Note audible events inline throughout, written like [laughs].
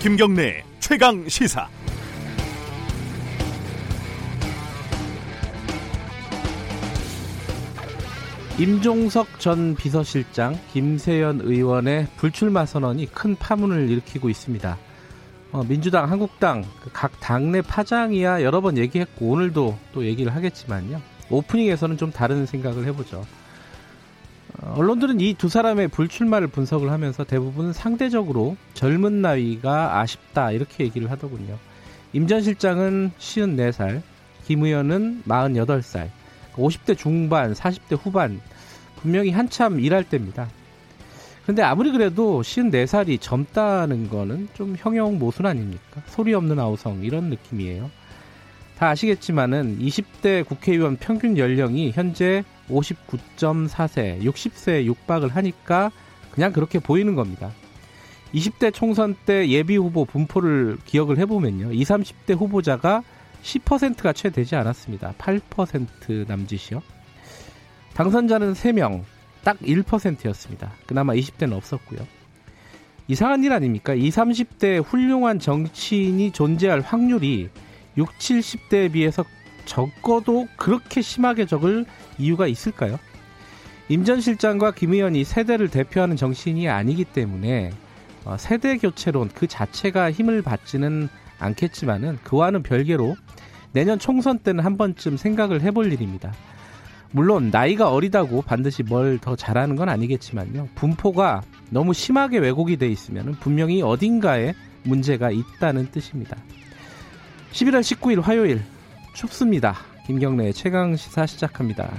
김경래 최강 시사. 임종석 전 비서실장, 김세연 의원의 불출마 선언이 큰 파문을 일으키고 있습니다. 어, 민주당, 한국당 그각 당내 파장이야 여러 번 얘기했고 오늘도 또 얘기를 하겠지만요. 오프닝에서는 좀 다른 생각을 해보죠. 어, 언론들은 이 두 사람의 불출마를 분석을 하면서 대부분 상대적으로 젊은 나이가 아쉽다 이렇게 얘기를 하더군요. 임 전 실장은 54살, 김 의원은 48살, 50대 중반, 40대 후반 분명히 한참 일할 때입니다. 그런데 아무리 그래도 54살이 젊다는 거는 좀 형용 모순 아닙니까? 소리 없는 아우성 이런 느낌이에요. 다 아시겠지만은 20대 국회의원 평균 연령이 현재 59.4세, 60세에 육박을 하니까 그냥 그렇게 보이는 겁니다. 20대 총선 때 예비 후보 분포를 기억을 해보면요. 20, 30대 후보자가 10%가 채 되지 않았습니다. 8% 남짓이요. 당선자는 3명, 딱 1%였습니다. 그나마 20대는 없었고요. 이상한 일 아닙니까? 20, 30대 훌륭한 정치인이 존재할 확률이 60, 70대에 비해서 적어도 그렇게 심하게 적을 이유가 있을까요? 임 전 실장과 김 의원이 세대를 대표하는 정치인이 아니기 때문에 어, 세대 교체론 그 자체가 힘을 받지는 않겠지만은 그와는 별개로 내년 총선 때는 한 번쯤 생각을 해볼 일입니다. 물론 나이가 어리다고 반드시 뭘 더 잘하는 건 아니겠지만요. 분포가 너무 심하게 왜곡이 돼 있으면 분명히 어딘가에 문제가 있다는 뜻입니다. 11월 19일 화요일 춥습니다. 김경래의 최강 시사 시작합니다.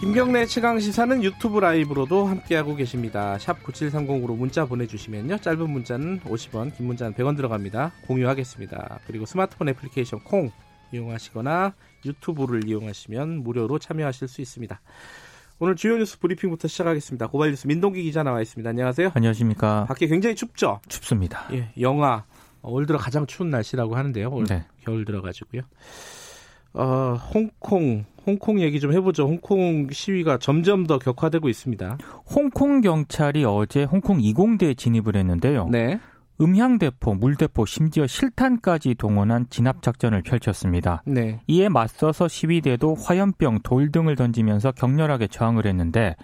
김경래 최강 시사는 유튜브 라이브로도 함께하고 계십니다. 샵 9730으로 문자 보내주시면요. 짧은 문자는 50원, 긴 문자는 100원 들어갑니다. 공유하겠습니다. 그리고 스마트폰 애플리케이션 콩 이용하시거나 유튜브를 이용하시면 무료로 참여하실 수 있습니다. 오늘 주요 뉴스 브리핑부터 시작하겠습니다. 고발 뉴스 민동기 기자 나와 있습니다. 안녕하세요. 안녕하십니까. 밖에 굉장히 춥죠? 춥습니다. 예, 영하 올 들어 가장 추운 날씨라고 하는데요. 올 네. 겨울 들어가지고요. 어, 홍콩 홍콩 얘기 좀 해보죠. 홍콩 시위가 점점 더 격화되고 있습니다. 홍콩 경찰이 어제 홍콩 이공대에 진입을 했는데요. 네. 음향대포, 물대포, 심지어 실탄까지 동원한 진압 작전을 펼쳤습니다. 네. 이에 맞서서 시위대도 화염병, 돌 등을 던지면서 격렬하게 저항을 했는데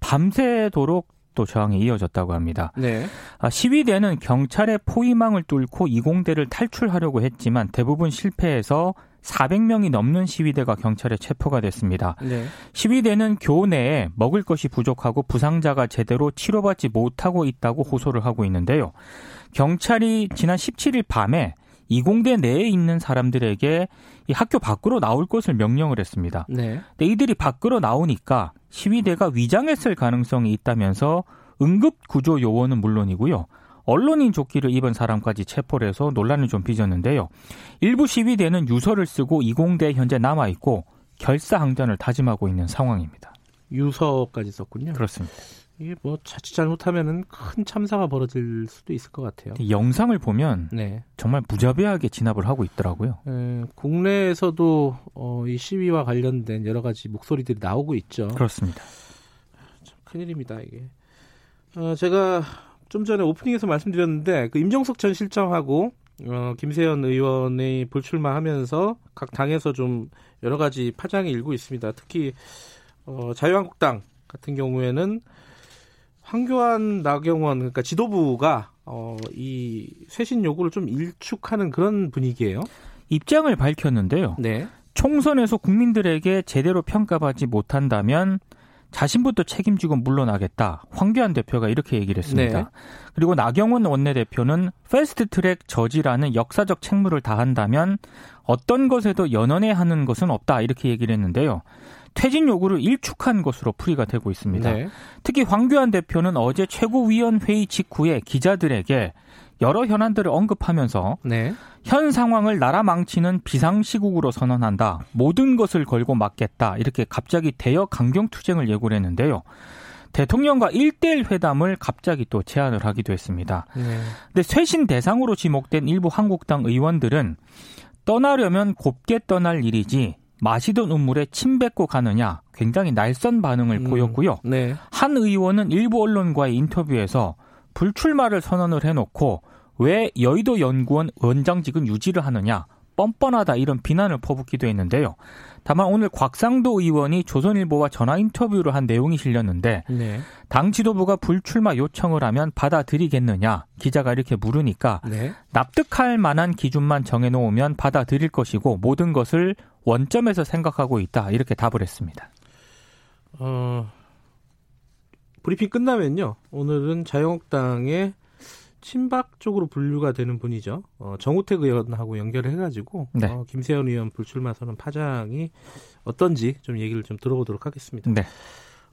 밤새도록 또 저항이 이어졌다고 합니다. 네. 아, 시위대는 경찰의 포위망을 뚫고 이공대를 탈출하려고 했지만 대부분 실패해서 400명이 넘는 시위대가 경찰에 체포가 됐습니다. 네. 시위대는 교내에 먹을 것이 부족하고 부상자가 제대로 치료받지 못하고 있다고 호소를 하고 있는데요. 경찰이 지난 17일 밤에 이공대 내에 있는 사람들에게 이 학교 밖으로 나올 것을 명령을 했습니다. 네. 근데 이들이 밖으로 나오니까 시위대가 위장했을 가능성이 있다면서 응급 구조 요원은 물론이고요. 언론인 조끼를 입은 사람까지 체포를 해서 논란을 좀 빚었는데요. 일부 시위대는 유서를 쓰고 이공대에 현재 남아 있고 결사항전을 다짐하고 있는 상황입니다. 유서까지 썼군요. 그렇습니다. 이게 뭐 자칫 잘못하면은 큰 참사가 벌어질 수도 있을 것 같아요. 영상을 보면 네. 정말 무자비하게 진압을 하고 있더라고요. 에, 국내에서도 어, 이 시위와 관련된 여러 가지 목소리들이 나오고 있죠. 그렇습니다. 큰일입니다 이게. 어, 제가 좀 전에 오프닝에서 말씀드렸는데 그 임정석 전 실장하고 어, 김세연 의원이 불출마하면서 각 당에서 좀 여러 가지 파장이 일고 있습니다. 특히 어, 자유한국당 같은 경우에는 황교안, 나경원 그러니까 지도부가 어, 이 쇄신 요구를 좀 일축하는 그런 분위기예요. 입장을 밝혔는데요. 네. 총선에서 국민들에게 제대로 평가받지 못한다면 자신부터 책임지고 물러나겠다. 황교안 대표가 이렇게 얘기를 했습니다. 네. 그리고 나경원 원내대표는 패스트트랙 저지라는 역사적 책무를 다한다면 어떤 것에도 연연해 하는 것은 없다. 이렇게 얘기를 했는데요. 퇴진 요구를 일축한 것으로 풀이가 되고 있습니다. 네. 특히 황교안 대표는 어제 최고위원회의 직후에 기자들에게 여러 현안들을 언급하면서 네. 현 상황을 나라 망치는 비상시국으로 선언한다. 모든 것을 걸고 막겠다. 이렇게 갑자기 대여 강경 투쟁을 예고를 했는데요. 대통령과 1대1 회담을 갑자기 또 제안을 하기도 했습니다. 네. 근데 쇄신 대상으로 지목된 일부 한국당 의원들은 떠나려면 곱게 떠날 일이지 마시던 음물에 침 뱉고 가느냐 굉장히 날선 반응을 음, 보였고요. 네. 한 의원은 일부 언론과의 인터뷰에서 불출마를 선언을 해놓고 왜 여의도 연구원 원장직은 유지를 하느냐 뻔뻔하다 이런 비난을 퍼붓기도 했는데요. 다만 오늘 곽상도 의원이 조선일보와 전화 인터뷰를 한 내용이 실렸는데 네. 당 지도부가 불출마 요청을 하면 받아들이겠느냐 기자가 이렇게 물으니까 네. 납득할 만한 기준만 정해놓으면 받아들일 것이고 모든 것을 원점에서 생각하고 있다 이렇게 답을 했습니다. 어, 브리핑 끝나면요 오늘은 자유한국당의 친박 쪽으로 분류가 되는 분이죠. 어, 정우택 의원하고 연결을 해가지고 네. 어, 김세현 의원 불출마 선언 파장이 어떤지 좀 얘기를 좀 들어보도록 하겠습니다. 네.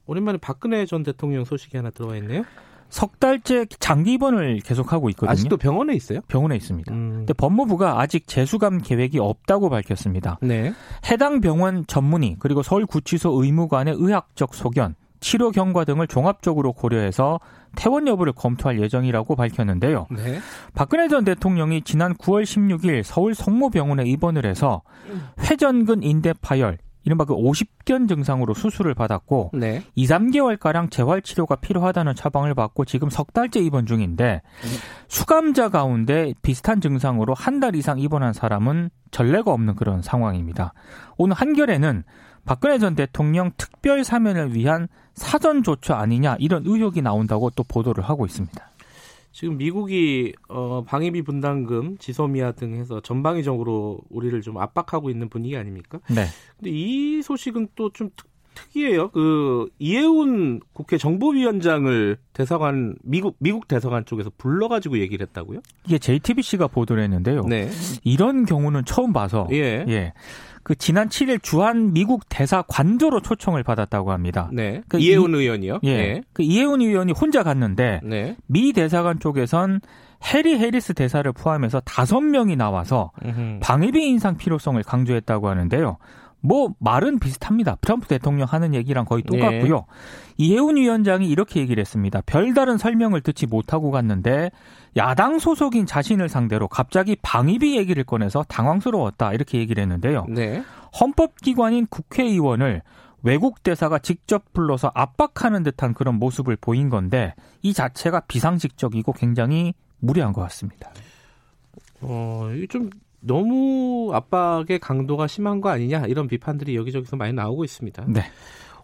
오랜만에 박근혜 전 대통령 소식이 하나 들어와 있네요. 석 달째 장기 입원을 계속하고 있거든요. 아직도 병원에 있어요? 병원에 있습니다. 음. 근데 법무부가 아직 재수감 계획이 없다고 밝혔습니다. 네. 해당 병원 전문의 그리고 서울구치소 의무관의 의학적 소견 치료 경과 등을 종합적으로 고려해서 퇴원 여부를 검토할 예정이라고 밝혔는데요. 네. 박근혜 전 대통령이 지난 9월 16일 서울 성모병원에 입원을 해서 회전근 인대 파열, 이른바 그 50견 증상으로 수술을 받았고 네. 2, 3개월가량 재활 치료가 필요하다는 처방을 받고 지금 석 달째 입원 중인데 수감자 가운데 비슷한 증상으로 한 달 이상 입원한 사람은 전례가 없는 그런 상황입니다. 오늘 한겨레는 박근혜 전 대통령 특별 사면을 위한 사전 조처 아니냐 이런 의혹이 나온다고 또 보도를 하고 있습니다. 지금 미국이 어, 방위비 분담금, 지소미아 등 해서 전방위적으로 우리를 좀 압박하고 있는 분위기 아닙니까? 네. 근데 이 소식은 또좀 특이해요. 그 이해운 국회 정보위원장을 대사관 미국 미국 대사관 쪽에서 불러가지고 얘기를 했다고요? 이게 JTBC가 보도를 했는데요. 네. 이런 경우는 처음 봐서 예. 예. 그 지난 7일 주한 미국 대사 관저로 초청을 받았다고 합니다. 네. 그 이해운 이, 의원이요? 예. 네. 그 이해운 의원이 혼자 갔는데 네. 미 대사관 쪽에선 해리 해리스 대사를 포함해서 다섯 명이 나와서 방위비 인상 필요성을 강조했다고 하는데요. 뭐 말은 비슷합니다. 트럼프 대통령 하는 얘기랑 거의 똑같고요. 네. 이해운 위원장이 이렇게 얘기를 했습니다. 별다른 설명을 듣지 못하고 갔는데 야당 소속인 자신을 상대로 갑자기 방위비 얘기를 꺼내서 당황스러웠다 이렇게 얘기를 했는데요. 네. 헌법기관인 국회의원을 외국 대사가 직접 불러서 압박하는 듯한 그런 모습을 보인 건데 이 자체가 비상식적이고 굉장히 무리한 것 같습니다. 어, 좀 너무 압박의 강도가 심한 거 아니냐 이런 비판들이 여기저기서 많이 나오고 있습니다. 네.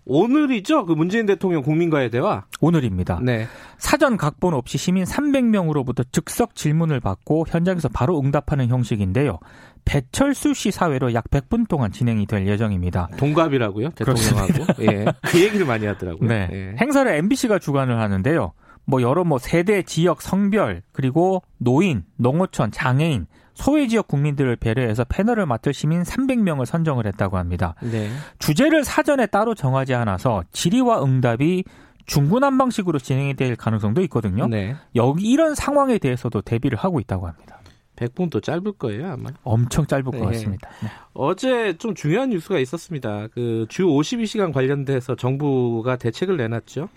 오늘이죠? 그 문재인 대통령 국민과의 대화? 오늘입니다. 네. 사전 각본 없이 시민 300명으로부터 즉석 질문을 받고 현장에서 바로 응답하는 형식인데요. 배철수 씨 사회로 약 100분 동안 진행이 될 예정입니다. 동갑이라고요? 대통령하고? 예. 그 얘기를 많이 하더라고요. 네. 예. 행사를 MBC가 주관을 하는데요. 뭐 여러 뭐 세대, 지역, 성별, 그리고 노인, 농어촌, 장애인, 소외 지역 국민들을 배려해서 패널을 맡을 시민 300명을 선정을 했다고 합니다. 네. 주제를 사전에 따로 정하지 않아서 질의와 응답이 중구난방식으로 진행이 될 가능성도 있거든요. 네. 여기 이런 상황에 대해서도 대비를 하고 있다고 합니다. 100분도 짧을 거예요, 아마. 엄청 짧을 네. 것 같습니다. 네. 어제 좀 중요한 뉴스가 있었습니다. 그 주 52시간 관련돼서 정부가 대책을 내놨죠.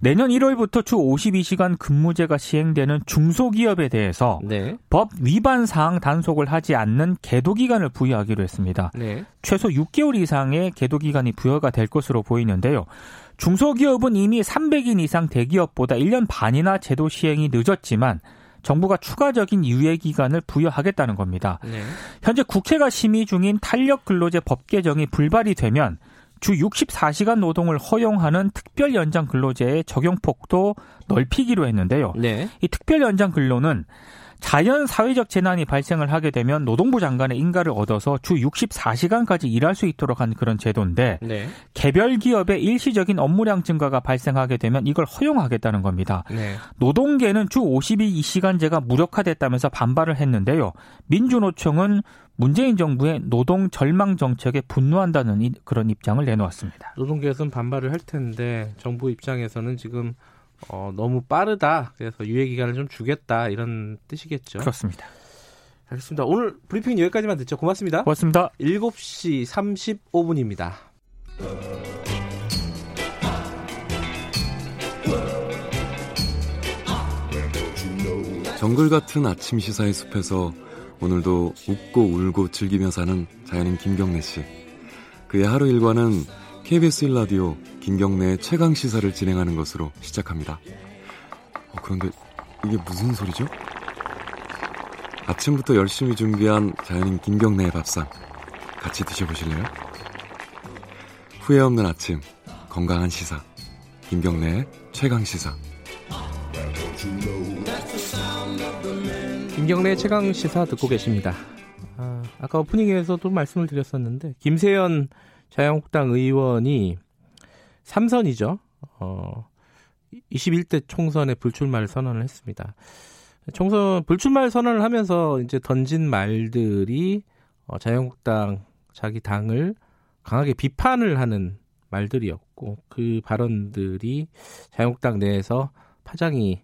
내년 1월부터 주 52시간 근무제가 시행되는 중소기업에 대해서 네. 법 위반 사항 단속을 하지 않는 계도 기간을 부여하기로 했습니다. 네. 최소 6개월 이상의 계도 기간이 부여가 될 것으로 보이는데요. 중소기업은 이미 300인 이상 대기업보다 1년 반이나 제도 시행이 늦었지만 정부가 추가적인 유예 기간을 부여하겠다는 겁니다. 네. 현재 국회가 심의 중인 탄력 근로제 법 개정이 불발이 되면 주 64시간 노동을 허용하는 특별 연장 근로제의 적용 폭도 넓히기로 했는데요. 네. 이 특별 연장 근로는 자연 사회적 재난이 발생을 하게 되면 노동부 장관의 인가를 얻어서 주 64시간까지 일할 수 있도록 한 그런 제도인데 네. 개별 기업의 일시적인 업무량 증가가 발생하게 되면 이걸 허용하겠다는 겁니다. 네. 노동계는 주 52시간제가 무력화됐다면서 반발을 했는데요. 민주노총은 문재인 정부의 노동 절망 정책에 분노한다는 그런 입장을 내놓았습니다. 노동계에서는 반발을 할 텐데 정부 입장에서는 지금 어, 너무 빠르다. 그래서 유예 기간을 좀 주겠다 이런 뜻이겠죠. 그렇습니다. 알겠습니다. 오늘 브리핑 여기까지만 듣죠. 고맙습니다. 고맙습니다. 7시 35분입니다. 정글 같은 아침 시사의 숲에서 오늘도 웃고 울고 즐기며 사는 자연인 김경래 씨. 그의 하루 일과는 KBS 1라디오 김경래 최강 시사를 진행하는 것으로 시작합니다. 어, 그런데 이게 무슨 소리죠? 아침부터 열심히 준비한 자연인 김경래의 밥상 같이 드셔보실래요? 후회 없는 아침 건강한 시사 김경래의 최강 시사 김경래 최강 시사 듣고 계십니다. 아, 아까 오프닝에서도 말씀을 드렸었는데 김세연 자유한국당 의원이 3선이죠. 어, 21대 총선에 불출마를 선언을 했습니다. 총선 불출마 선언을 하면서 이제 던진 말들이 어, 자유한국당 자기 당을 강하게 비판을 하는 말들이었고 그 발언들이 자유한국당 내에서 파장이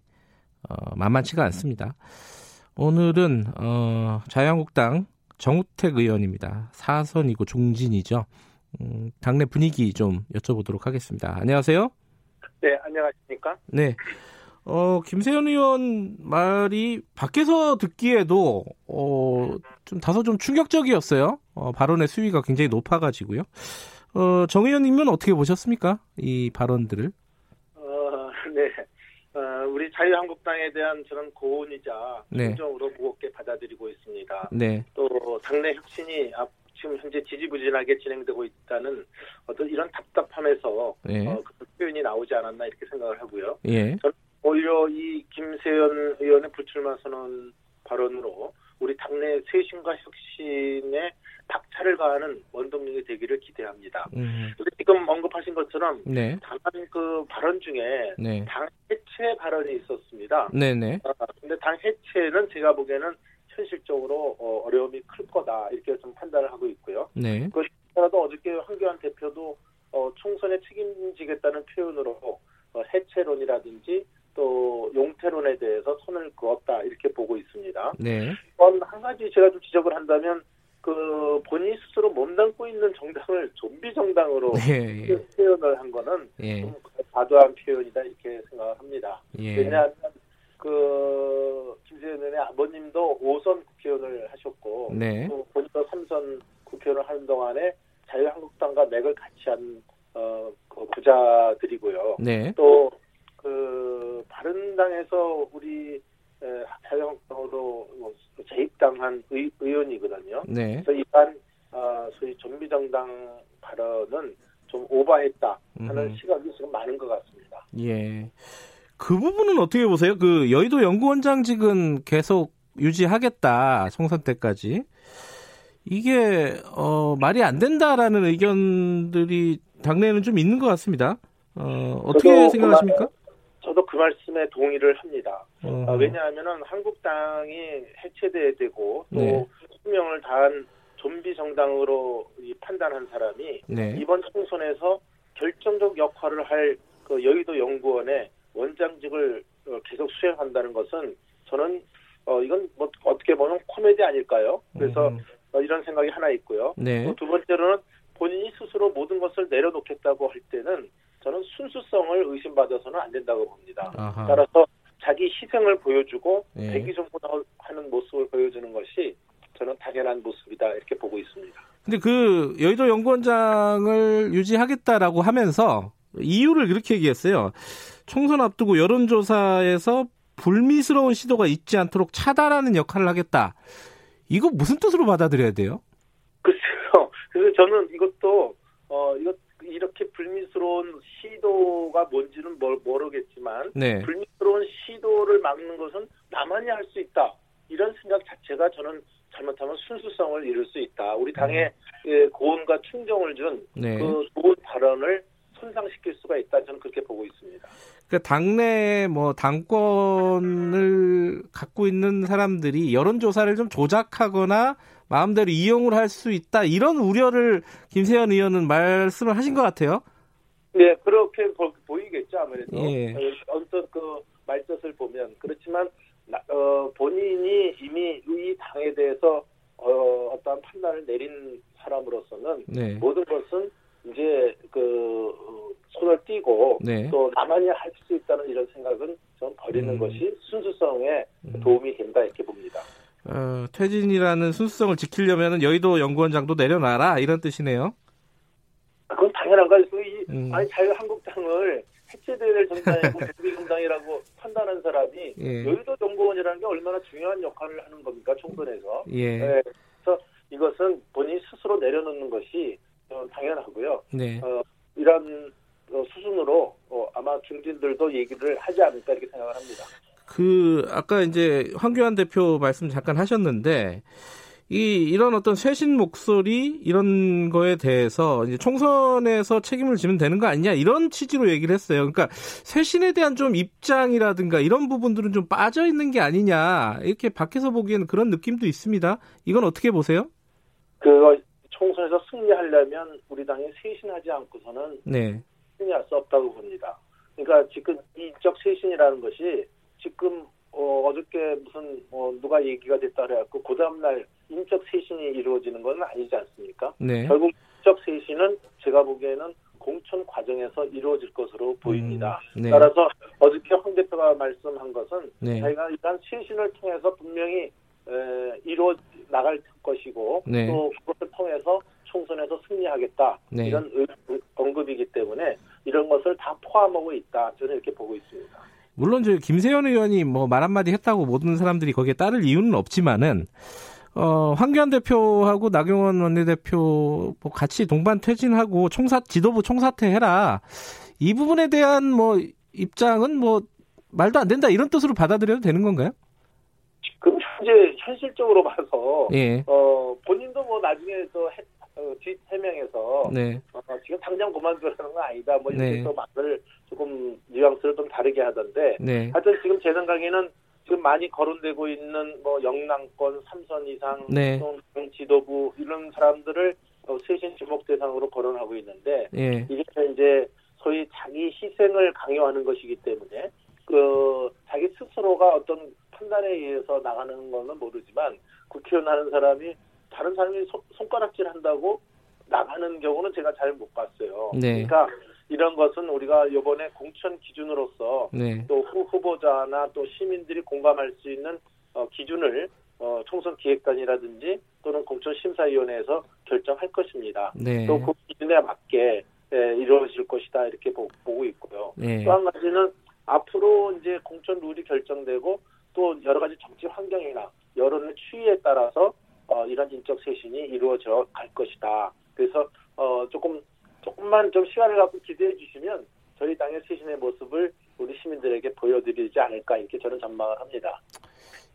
어, 만만치가 않습니다. 오늘은 어, 자유한국당 정우택 의원입니다. 사선이고 중진이죠. 음, 당내 분위기 좀 여쭤보도록 하겠습니다. 안녕하세요. 네, 안녕하십니까? 네. 어, 김세현 의원 말이 밖에서 듣기에도, 어, 좀 다소 좀 충격적이었어요. 어, 발언의 수위가 굉장히 높아가지고요. 어, 정 의원님은 어떻게 보셨습니까? 이 발언들을? 어, 네. 어, 우리 자유한국당에 대한 저는 고언이자 네. 긍정으로 무겁게 받아들이고 있습니다. 네. 또 당내 혁신이 앞- 지금 현재 지지부진하게 진행되고 있다는 어떤 이런 답답함에서 네. 어, 그 표현이 나오지 않았나 이렇게 생각을 하고요. 예. 오히려 이 김세연 의원의 불출마 선언 발언으로 우리 당내 쇄신과 혁신에 박차를 가하는 원동력이 되기를 기대합니다. 음, 지금 언급하신 것처럼 네. 다만 그 발언 중에 네. 당 해체 발언이 있었습니다. 네네. 아, 근데 당 해체는 제가 보기에는 현실적으로 어, 어려움이 클 거다 이렇게 좀 판단을 하고 있고요. 네. 그렇더라도 어저께 황교안 대표도 어, 총선에 책임지겠다는 표현으로 어, 해체론이라든지 또 용태론에 대해서 손을 그었다 이렇게 보고 있습니다. 네. 한 가지 제가 좀 지적을 한다면 그 본인이 스스로 몸담고 있는 정당을 좀비 정당으로 예. 예. 표현을 한 거는 예. 좀 과도한 표현이다 이렇게 생각을 합니다. 예. 왜냐하면 그 의원의 아버님도 5선 국회의원을 하셨고 네. 또 본인도 3선 국회의원을 하는 동안에 자유한국당과 맥을 같이 한 어, 그 부자들이고요. 네. 또그 바른당에서 우리 에, 자유한국당으로 뭐 재입당한 의, 의원이거든요. 네. 그래서 이러한 어, 소위 좀비정당 발언은 좀 오버했다 하는 음. 시각이 지금 많은 것 같습니다. 예. 그 부분은 어떻게 보세요? 그 여의도 연구원장직은 계속 유지하겠다 총선 때까지 이게 어, 말이 안 된다라는 의견들이 당내에는 좀 있는 것 같습니다. 어, 어떻게 저도 생각하십니까? 저도 그 말씀에 동의를 합니다. 어, 아, 왜냐하면은 한국당이 해체돼야 되고 또 네. 수명을 다한 좀비 정당으로 이 판단한 사람이 네. 이번 총선에서 결정적 역할을 할 그 여의도 연구원의 원장직을 어, 계속 수행한다는 것은 저는 어 이건 뭐 어떻게 보면 코미디 아닐까요? 그래서 음, 어, 이런 생각이 하나 있고요. 네. 또두 번째로는 본인이 스스로 모든 것을 내려놓겠다고 할 때는 저는 순수성을 의심받아서는 안 된다고 봅니다. 아하. 따라서 자기 희생을 보여주고 예. 대기존보하는 모습을 보여주는 것이 저는 당연한 모습이다 이렇게 보고 있습니다. 근데 그 여의도 연구원장을 유지하겠다라고 하면서 이유를 이렇게 얘기했어요. 총선 앞두고 여론조사에서 불미스러운 시도가 있지 않도록 차단하는 역할을 하겠다. 이거 무슨 뜻으로 받아들여야 돼요? 글쎄요. 그래서 저는 이것도 어 이것 이렇게 불미스러운 시도가 뭔지는 모- 모르겠지만 네. 불미스러운 시도를 막는 것은 나만이 할 수 있다. 이런 생각 자체가 저는 잘못하면 순수성을 잃을 수 있다. 우리 당에 예, 고언과 충정을 준그 음. 네. 좋은 발언을 손상시킬 수가 있다. 저는 그렇게 보고 있습니다. 그 당내 뭐 당권을 갖고 있는 사람들이 여론 조사를 좀 조작하거나 마음대로 이용을 할 수 있다 이런 우려를 김세현 의원은 말씀을 하신 것 같아요. 네, 그렇게 보, 이겠죠 아무래도. 예. 어, 언뜻 그 말뜻을 보면. 그렇지만, 나- 어, 본인이 이미 이 당에 대해서, 어, 어떠한 판단을 내린 사람으로서는 네. 모든 것은 이제 그, 어, 손을 띄고 네. 또 나만이 할 수 있다는 이런 생각은 좀 버리는 음. 것이 순수성에 음. 도움이 된다 이렇게 봅니다. 어, 퇴진이라는 순수성을 지키려면 여의도 연구원장도 내려놔라 이런 뜻이네요. 당연한 거죠. 이, 음. 아니 자유한국당을 해체돼야 될 정당이고 [laughs] 정당이라고 판단한 사람이 예. 여의도 정보원이라는 게 얼마나 중요한 역할을 하는 겁니까 총선에서. 예. 네, 그래서 이것은 본인이 스스로 내려놓는 것이 어, 당연하고요. 네. 어, 이런 어, 수순으로 어, 아마 중진들도 얘기를 하지 않을까 이렇게 생각을 합니다. 그 아까 이제 황교안 대표 말씀 잠깐 하셨는데 이 이런 어떤 쇄신 목소리 이런 거에 대해서 이제 총선에서 책임을 지면 되는 거 아니냐 이런 취지로 얘기를 했어요. 그러니까 쇄신에 대한 좀 입장이라든가 이런 부분들은 좀 빠져 있는 게 아니냐 이렇게 밖에서 보기에는 그런 느낌도 있습니다. 이건 어떻게 보세요? 그 총선에서 승리하려면 우리 당이 쇄신하지 않고서는 네, 승리할 수 없다고 봅니다. 그러니까 지금 이적 쇄신이라는 것이 지금 어, 어저께 무슨 어, 누가 얘기가 됐다 그래갖고 그 다음날 인적 쇄신이 이루어지는 건 아니지 않습니까? 네, 결국 인적 쇄신은 제가 보기에는 공천 과정에서 이루어질 것으로 보입니다. 음, 네. 따라서 어저께 황 대표가 말씀한 것은 네. 저희가 일단 쇄신을 통해서 분명히 에, 이루어 나갈 것이고 네. 또 그것을 통해서 총선에서 승리하겠다 네. 이런 의- 언급이기 때문에 이런 것을 다 포함하고 있다 저는 이렇게 보고 있습니다. 물론 저 김세현 의원이 뭐 말 한마디 했다고 모든 사람들이 거기에 따를 이유는 없지만은 어, 황교안 대표하고 나경원 원내대표 뭐 같이 동반 퇴진하고 총사 지도부 총사퇴해라. 이 부분에 대한 뭐 입장은 뭐 말도 안 된다 이런 뜻으로 받아들여도 되는 건가요? 지금 현재 현실적으로 봐서 예. 어, 본인도 뭐 나중에 또 해, 어, 뒷 해명에서 네. 어, 지금 당장 그만두라는 건 아니다. 뭐 이렇게 네. 또 말을 조금 뉘앙스를 좀 다르게 하던데 네. 하여튼 지금 제 생각에는 지금 많이 거론되고 있는 뭐 영남권 삼선 이상 네. 또 지도부 이런 사람들을 어, 쇄신 주목 대상으로 거론하고 있는데 예. 이게 이제 소위 자기 희생을 강요하는 것이기 때문에 그 자기 스스로가 어떤 판단에 의해서 나가는 거는 모르지만 국회의원 하는 사람이 다른 사람이 손, 손가락질 한다고 나가는 경우는 제가 잘 못 봤어요. 네. 그러니까 이런 것은 우리가 이번에 공천 기준으로서 네. 또 후, 후보자나 또 시민들이 공감할 수 있는 어, 기준을 어, 총선 기획단이라든지 또는 공천심사위원회에서 결정할 것입니다. 네. 또그 기준에 맞게 예, 이루어질 것이다 이렇게 보, 고 있고요. 네. 또한 가지는 앞으로 이제 공천 룰이 결정되고 또 여러 가지 정치 환경이나 여론의 추이에 따라서 어, 이런 인적 쇄신이 이루어져 갈 것이다. 그래서 어, 조금 조금만 좀 시간을 갖고 기대해 주시면 저희 당의 쇄신의 모습을 우리 시민들에게 보여드리지 않을까 이렇게 저는 전망을 합니다.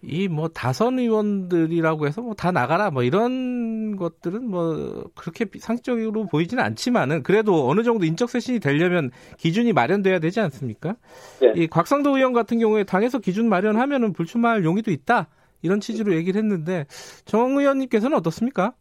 이 뭐 다선 의원들이라고 해서 뭐 다 나가라 뭐 이런 것들은 뭐 그렇게 상식적으로 보이지는 않지만은 그래도 어느 정도 인적 쇄신이 되려면 기준이 마련돼야 되지 않습니까? 네. 이 곽상도 의원 같은 경우에 당에서 기준 마련하면은 불출마할 용의도 있다 이런 취지로 얘기를 했는데 정 의원님께서는 어떻습니까?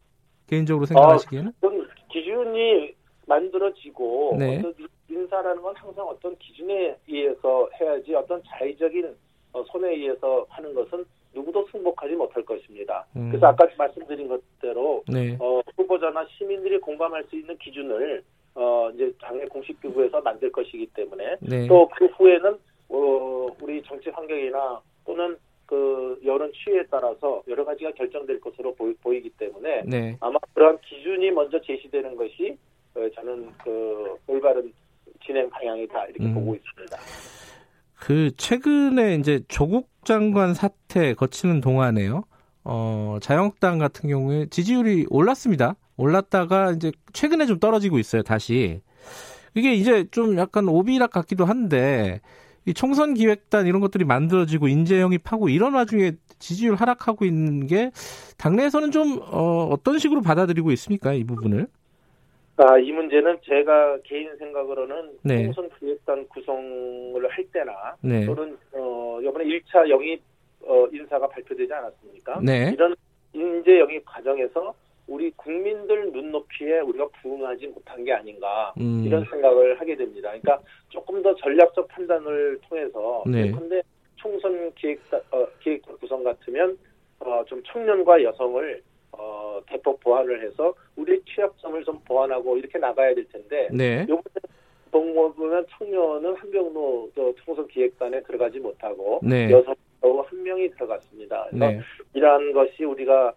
개인적으로 생각하시기에는? 그럼 기준이 만들어지고 네. 어떤 인사라는 건 항상 어떤 기준에 의해서 해야지 어떤 자의적인 어, 손에 의해서 하는 것은 누구도 승복하지 못할 것입니다. 음. 그래서 아까 말씀드린 것대로 네. 어, 후보자나 시민들이 공감할 수 있는 기준을 어, 이제 당의 공식 기구에서 만들 것이기 때문에 네. 또그 후에는 어, 우리 정치 환경이나 또는 그 여론 추이에 따라서 여러 가지가 결정될 것으로 보이, 보이기 때문에 네. 아마 그런 기준이 먼저 제시되는 것이 어, 저는 그 올바른 진행 방향이다 이렇게 음. 보고 있습니다. 그 최근에 이제 조국 장관 사태 거치는 동안에요. 어, 자유한국당 같은 경우에 지지율이 올랐습니다. 올랐다가 이제 최근에 좀 떨어지고 있어요, 다시. 이게 이제 좀 약간 오비락 같기도 한데 이 총선 기획단 이런 것들이 만들어지고 인재 영입하고 이런 와중에 지지율 하락하고 있는 게 당내에서는 좀 어, 어떤 식으로 받아들이고 있습니까, 이 부분을? 아, 이 문제는 제가 개인 생각으로는 네. 총선 기획단 구성을 할 때나 네. 또는 어, 이번에 1차 영입 어, 인사가 발표되지 않았습니까? 네. 이런 인재 영입 과정에서 우리 국민들 눈높이에 우리가 부응하지 못한 게 아닌가 음. 이런 생각을 하게 됩니다. 그러니까 조금 더 전략적 판단을 통해서 네. 근데 총선 기획단 어, 기획단 구성 같으면 어, 좀 청년과 여성을 어, 대폭 보완을 해서 우리 취약점을 좀 보완하고 이렇게 나가야 될 텐데 네. 요번에 보면 청년은 한병로 또 총선 기획단에 들어가지 못하고 네. 여성 한 명이 들어갔습니다. 그래서 네. 이러한 것이 우리가 어,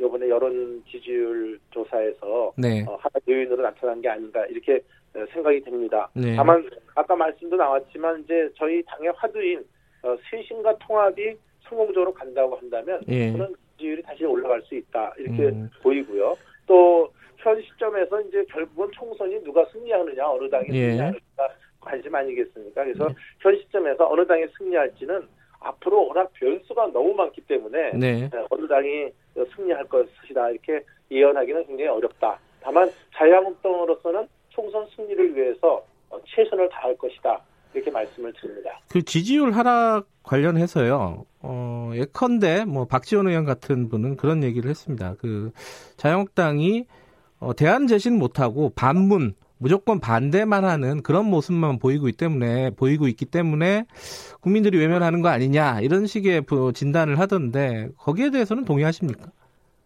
요 이번에 여론 지지율 조사에서 네. 어, 하나 요인으로 나타난 게 아닌가 이렇게 어, 생각이 됩니다. 네. 다만 아까 말씀도 나왔지만 이제 저희 당의 화두인 어, 쇄신과 통합이 성공적으로 간다고 한다면 예. 그런 지지율이 다시 올라갈 수 있다 이렇게 음. 보이고요. 또 현 시점에서 이제 결국은 총선이 누가 승리하느냐 어느 당이 예. 승리하느냐 관심 아니겠습니까? 그래서 네. 현 시점에서 어느 당이 승리할지는 앞으로 워낙 변수가 너무 많기 때문에 네. 네, 어느 당이 승리할 것이다 이렇게 예언하기는 굉장히 어렵다. 다만 자유한국당으로서는 총선 승리를 위해서 어, 최선을 다할 것이다 이렇게 말씀을 드립니다. 그 지지율 하락 관련해서요. 어, 예컨대 뭐 박지원 의원 같은 분은 그런 얘기를 했습니다. 그 자유한국당이 어, 대안 제시는 못하고 반문 무조건 반대만 하는 그런 모습만 보이고 있기 때문에 보이고 있기 때문에 국민들이 외면하는 거 아니냐 이런 식의 부- 진단을 하던데 거기에 대해서는 동의하십니까?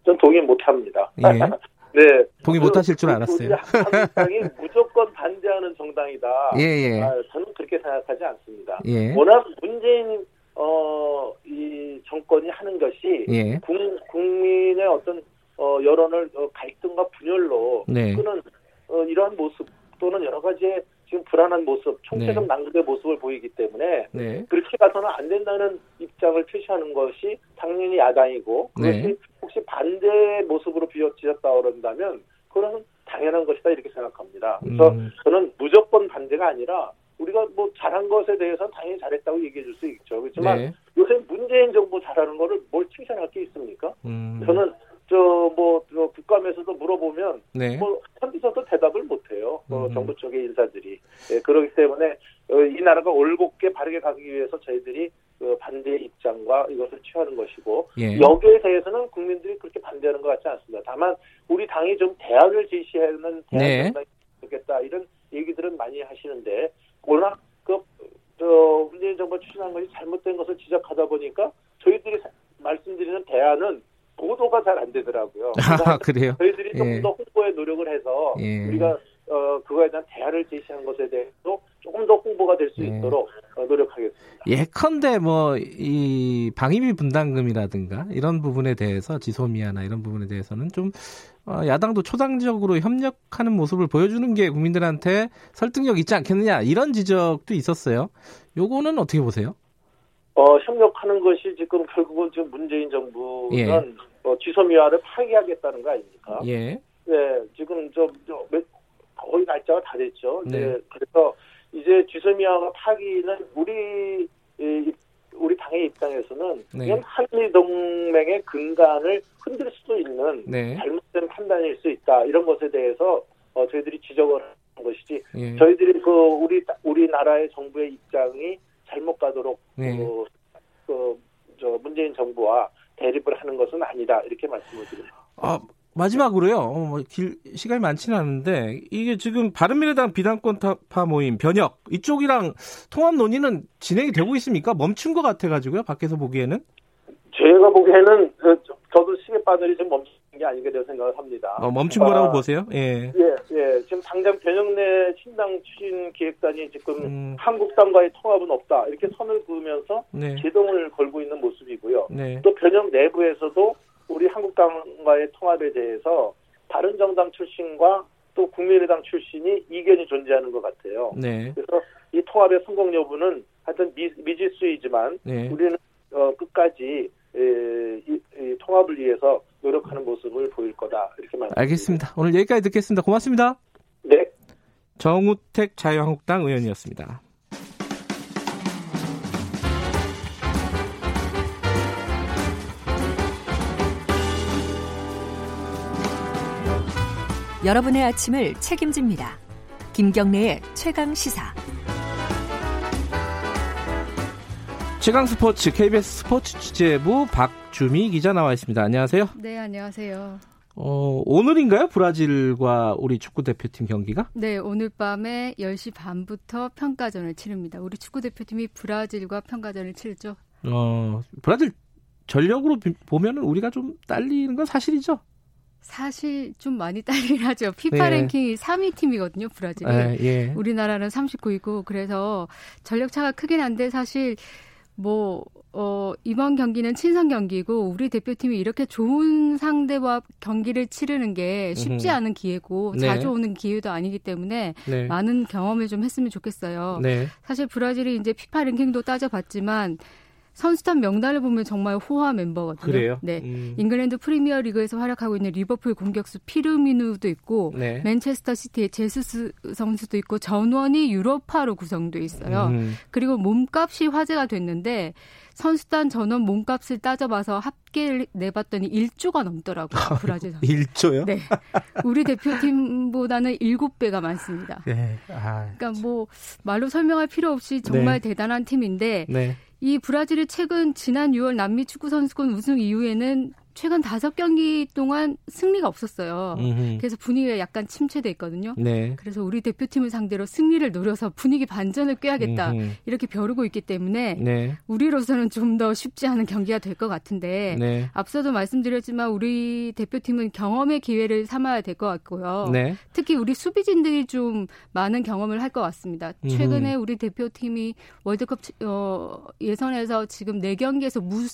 전 동의 못합니다. 예. [laughs] 네. 동의 그, 못하실 줄 우리 알았어요. 한국당이 [laughs] 무조건 반대하는 정당이다. 예, 예. 아, 저는 그렇게 생각하지 않습니다. 예. 워낙 문재인 어, 이 정권이 하는 것이 예. 국, 국민의 어떤 어, 여론을 어, 갈등과 분열로 네. 끄는 어, 이러한 모습 또는 여러 가지의 지금 불안한 모습, 총체적 네. 낭비의 모습을 보이기 때문에 네. 그렇게 가서는 안 된다는 입장을 표시하는 것이 당연히 야당이고 그것이 네. 혹시 반대 모습으로 비춰지셨다 그런다면 그거는 당연한 것이다 이렇게 생각합니다. 그래서 음. 저는 무조건 반대가 아니라 우리가 뭐 잘한 것에 대해서는 당연히 잘했다고 얘기해 줄 수 있죠. 그렇지만 네. 요새 문재인 정부 잘하는 거를 뭘 칭찬할 게 있습니까? 음. 저는 저뭐 저 국감에서도 물어보면 네. 뭐 현지서도 대답을 못해요. 어, 음. 정부 쪽의 인사들이 예, 그렇기 때문에 어, 이 나라가 올곧게 바르게 가기 위해서 저희들이 그 반대 입장과 이것을 취하는 것이고 예. 여기에 대해서는 국민들이 그렇게 반대하는 것 같지 않습니다. 다만 우리 당이 좀 대안을 제시하는 네. 대안 정당이 좋겠다 이런 얘기들은 많이 하시는데 워낙 그저 문재인 정부 추진한 것이 잘못된 것을 지적하다 보니까 저희들이 사- 말씀드리는 대안은 보도가 잘 안 되더라고요. [laughs] 아, 그래요? 저희들이 예. 조금 더 홍보에 노력을 해서 예. 우리가 어, 그거에 대한 대안을 제시한 것에 대해서 조금 더 홍보가 될수 예. 있도록 어, 노력하겠습니다. 예컨대 뭐 이 방위비 분담금이라든가 이런 부분에 대해서 지소미아나 이런 부분에 대해서는 좀 어, 야당도 초당적으로 협력하는 모습을 보여주는 게 국민들한테 설득력 있지 않겠느냐 이런 지적도 있었어요. 요거는 어떻게 보세요? 어, 협력하는 것이 지금 결국은 지금 문재인 정부는 예. 어, 지소미아를 파기하겠다는 거 아닙니까? 예, 네, 지금 저, 저 몇- 거의 날짜가 다 됐죠. 네. 네. 그래서 이제 지소미아가 파기는 우리 이, 우리 당의 입장에서는 네. 이건 한미 동맹의 근간을 흔들 수도 있는 네, 잘못된 판단일 수 있다 이런 것에 대해서 어, 저희들이 지적을 하는 것이지 예, 저희들이 그 우리 우리 나라의 정부의 입장이 잘못 가도록 네. 그, 그, 저 문재인 정부와 대립을 하는 것은 아니다 이렇게 말씀을 드립니다. 아, 마지막으로요. 어, 뭐 길, 시간이 많지는 않은데 이게 지금 바른미래당 비당권파 모임 변혁 이쪽이랑 통합 논의는 진행이 되고 있습니까? 멈춘 것 같아가지고요. 밖에서 보기에는. 제가 보기에는 그, 저- 저도 시계 바늘이 좀 멈춘 게 아닌가 이런 생각을 합니다. 어, 멈춘 거라고 아, 보세요. 예. 예, 예. 지금 당장 변형내 신당 추진 기획단이 지금 음, 한국당과의 통합은 없다 이렇게 선을 그으면서 네. 제동을 걸고 있는 모습이고요. 네. 또 변형 내부에서도 우리 한국당과의 통합에 대해서 다른 정당 출신과 또 국민의당 출신이 이견이 존재하는 것 같아요. 네. 그래서 이 통합의 성공 여부는 하여튼 미, 미지수이지만 네. 우리는 어, 끝까지 에, 이, 이 통합을 위해서 노력하는 모습을 보일 거다 이렇게 말합니다. 알겠습니다. 오늘 여기까지 듣겠습니다. 고맙습니다. 네. 정우택 자유한국당 의원이었습니다. 여러분의 아침을 책임집니다. 김경래의 최강 시사. 최강 스포츠 KBS 스포츠 취재부 박주미 기자 나와 있습니다. 안녕하세요. 네, 안녕하세요. 어, 오늘인가요? 브라질과 우리 축구 대표팀 경기가? 네, 오늘 밤에 10시 반부터 평가전을 치릅니다. 우리 축구 대표팀이 브라질과 평가전을 치르죠. 어, 브라질 전력으로 비- 보면은 우리가 좀 딸리는 건 사실이죠. 사실 좀 많이 딸리긴 하죠. 피파 네. 랭킹이 3위 팀이거든요, 브라질이. 예, 예. 우리나라는 39이고 그래서 전력 차가 크긴 한데 사실 뭐 어, 이번 경기는 친선 경기고 우리 대표팀이 이렇게 좋은 상대와 경기를 치르는 게 쉽지 않은 기회고 네. 자주 오는 기회도 아니기 때문에 네. 많은 경험을 좀 했으면 좋겠어요. 네. 사실 브라질이 이제 피파 랭킹도 따져봤지만 선수단 명단을 보면 정말 호화 멤버거든요. 그래요? 네. 음. 잉글랜드 프리미어 리그에서 활약하고 있는 리버풀 공격수 피르미누도 있고 네. 맨체스터 시티의 제수스 선수도 있고 전원이 유럽파로 구성돼 있어요. 음. 그리고 몸값이 화제가 됐는데 선수단 전원 몸값을 따져봐서 합계를 내봤더니 1조가 넘더라고요. 브라질 선수. 1조요? 네. 우리 대표팀보다는 7배가 많습니다. 네. 아, 그러니까 뭐 말로 설명할 필요 없이 정말 대단한 팀인데 네. 이 브라질이 최근 지난 6월 남미 축구 선수권 우승 이후에는 최근 다섯 경기 동안 승리가 없었어요. 음흠. 그래서 분위기가 약간 침체돼 있거든요. 네. 그래서 우리 대표팀을 상대로 승리를 노려서 분위기 반전을 꾀하겠다 음흠. 이렇게 벼르고 있기 때문에 네. 우리로서는 좀 더 쉽지 않은 경기가 될 것 같은데 네. 앞서도 말씀드렸지만 우리 대표팀은 경험의 기회를 삼아야 될 것 같고요. 네. 특히 우리 수비진들이 좀 많은 경험을 할 것 같습니다. 음흠. 최근에 우리 대표팀이 월드컵 어, 예선에서 지금 4경기에서 무,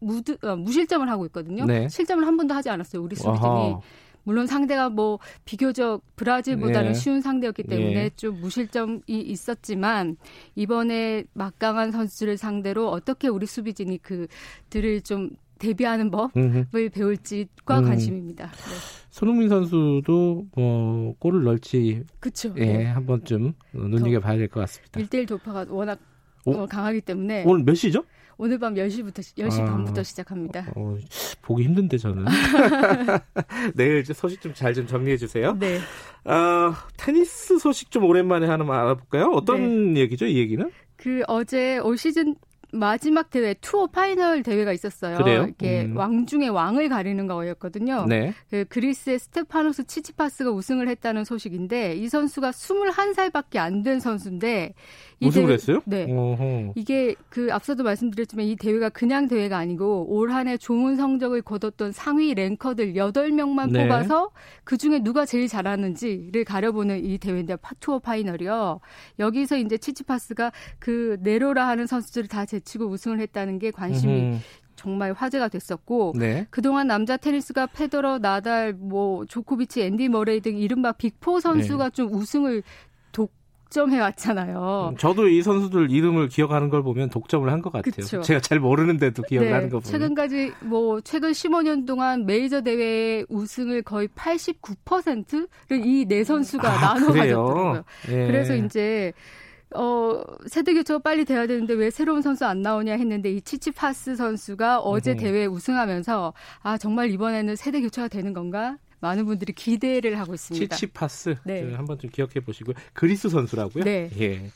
무, 어, 무실점을 하고 있거든요. 네. 실점을 한 번도 하지 않았어요. 우리 수비진이. 물론 상대가 뭐 비교적 브라질보다는 예. 쉬운 상대였기 때문에 예. 좀 무실점이 있었지만 이번에 막강한 선수를 상대로 어떻게 우리 수비진이 그 들을 좀 대비하는 법을 음흠. 배울지과 음. 관심입니다. 네. 손흥민 선수도 뭐 골을 넣을지 그렇죠. 예, 한 번쯤 눈여겨 봐야 될 것 같습니다. 1대1 돌파가 워낙 오? 어, 강하기 때문에 오늘 몇 시죠? 오늘 밤 10시부터 10시 아. 반부터 시작합니다. 어, 보기 힘든데 저는. [laughs] [laughs] 내일 이제 소식 좀 잘좀 정리해 주세요. 네. 어, 테니스 소식 좀 오랜만에 하나만 알아볼까요? 어떤 네. 얘기죠, 이 얘기는? 그 어제 올 시즌 마지막 대회 투어 파이널 대회가 있었어요. 그래요? 이렇게 음. 왕 중에 왕을 가리는 거였거든요. 네. 그 그리스의 스테파노스 치치파스가 우승을 했다는 소식인데 이 선수가 21살밖에 안 된 선수인데 이 우승을 대회- 했어요? 네. 어허. 이게 그 앞서도 말씀드렸지만 이 대회가 그냥 대회가 아니고 올 한 해 좋은 성적을 거뒀던 상위 랭커들 8명만 네. 뽑아서 그중에 누가 제일 잘하는지를 가려보는 이 대회인데 파투어 파이널이요. 여기서 이제 치치파스가 그 내로라하는 선수들을 다 제치고 우승을 했다는 게 관심이 음흠. 정말 화제가 됐었고 네. 그동안 남자 테니스가 페더러, 나달, 뭐 조코비치, 앤디 머레이 등 이른바 big four 선수가 좀 우승을 독점해 왔잖아요. 음, 저도 이 선수들 이름을 기억하는 걸 보면 독점을 한 것 같아요. 그쵸. 제가 잘 모르는데도 기억나는 거 보면. 네, 최근까지 뭐 최근 15년 동안 메이저 대회 우승을 거의 89%를 이 네 선수가 아, 나눠? 가졌더라고요. 예. 그래서 이제 어 세대 교체가 빨리 돼야 되는데 왜 새로운 선수 안 나오냐 했는데 이 치치파스 선수가 어제 음흠. 대회 우승하면서 아 정말 이번에는 세대 교체가 되는 건가? 많은 분들이 기대를 하고 있습니다. 치치파스 네. 저 한번 좀 기억해 보시고요. 그리스 선수라고요? 네. 예.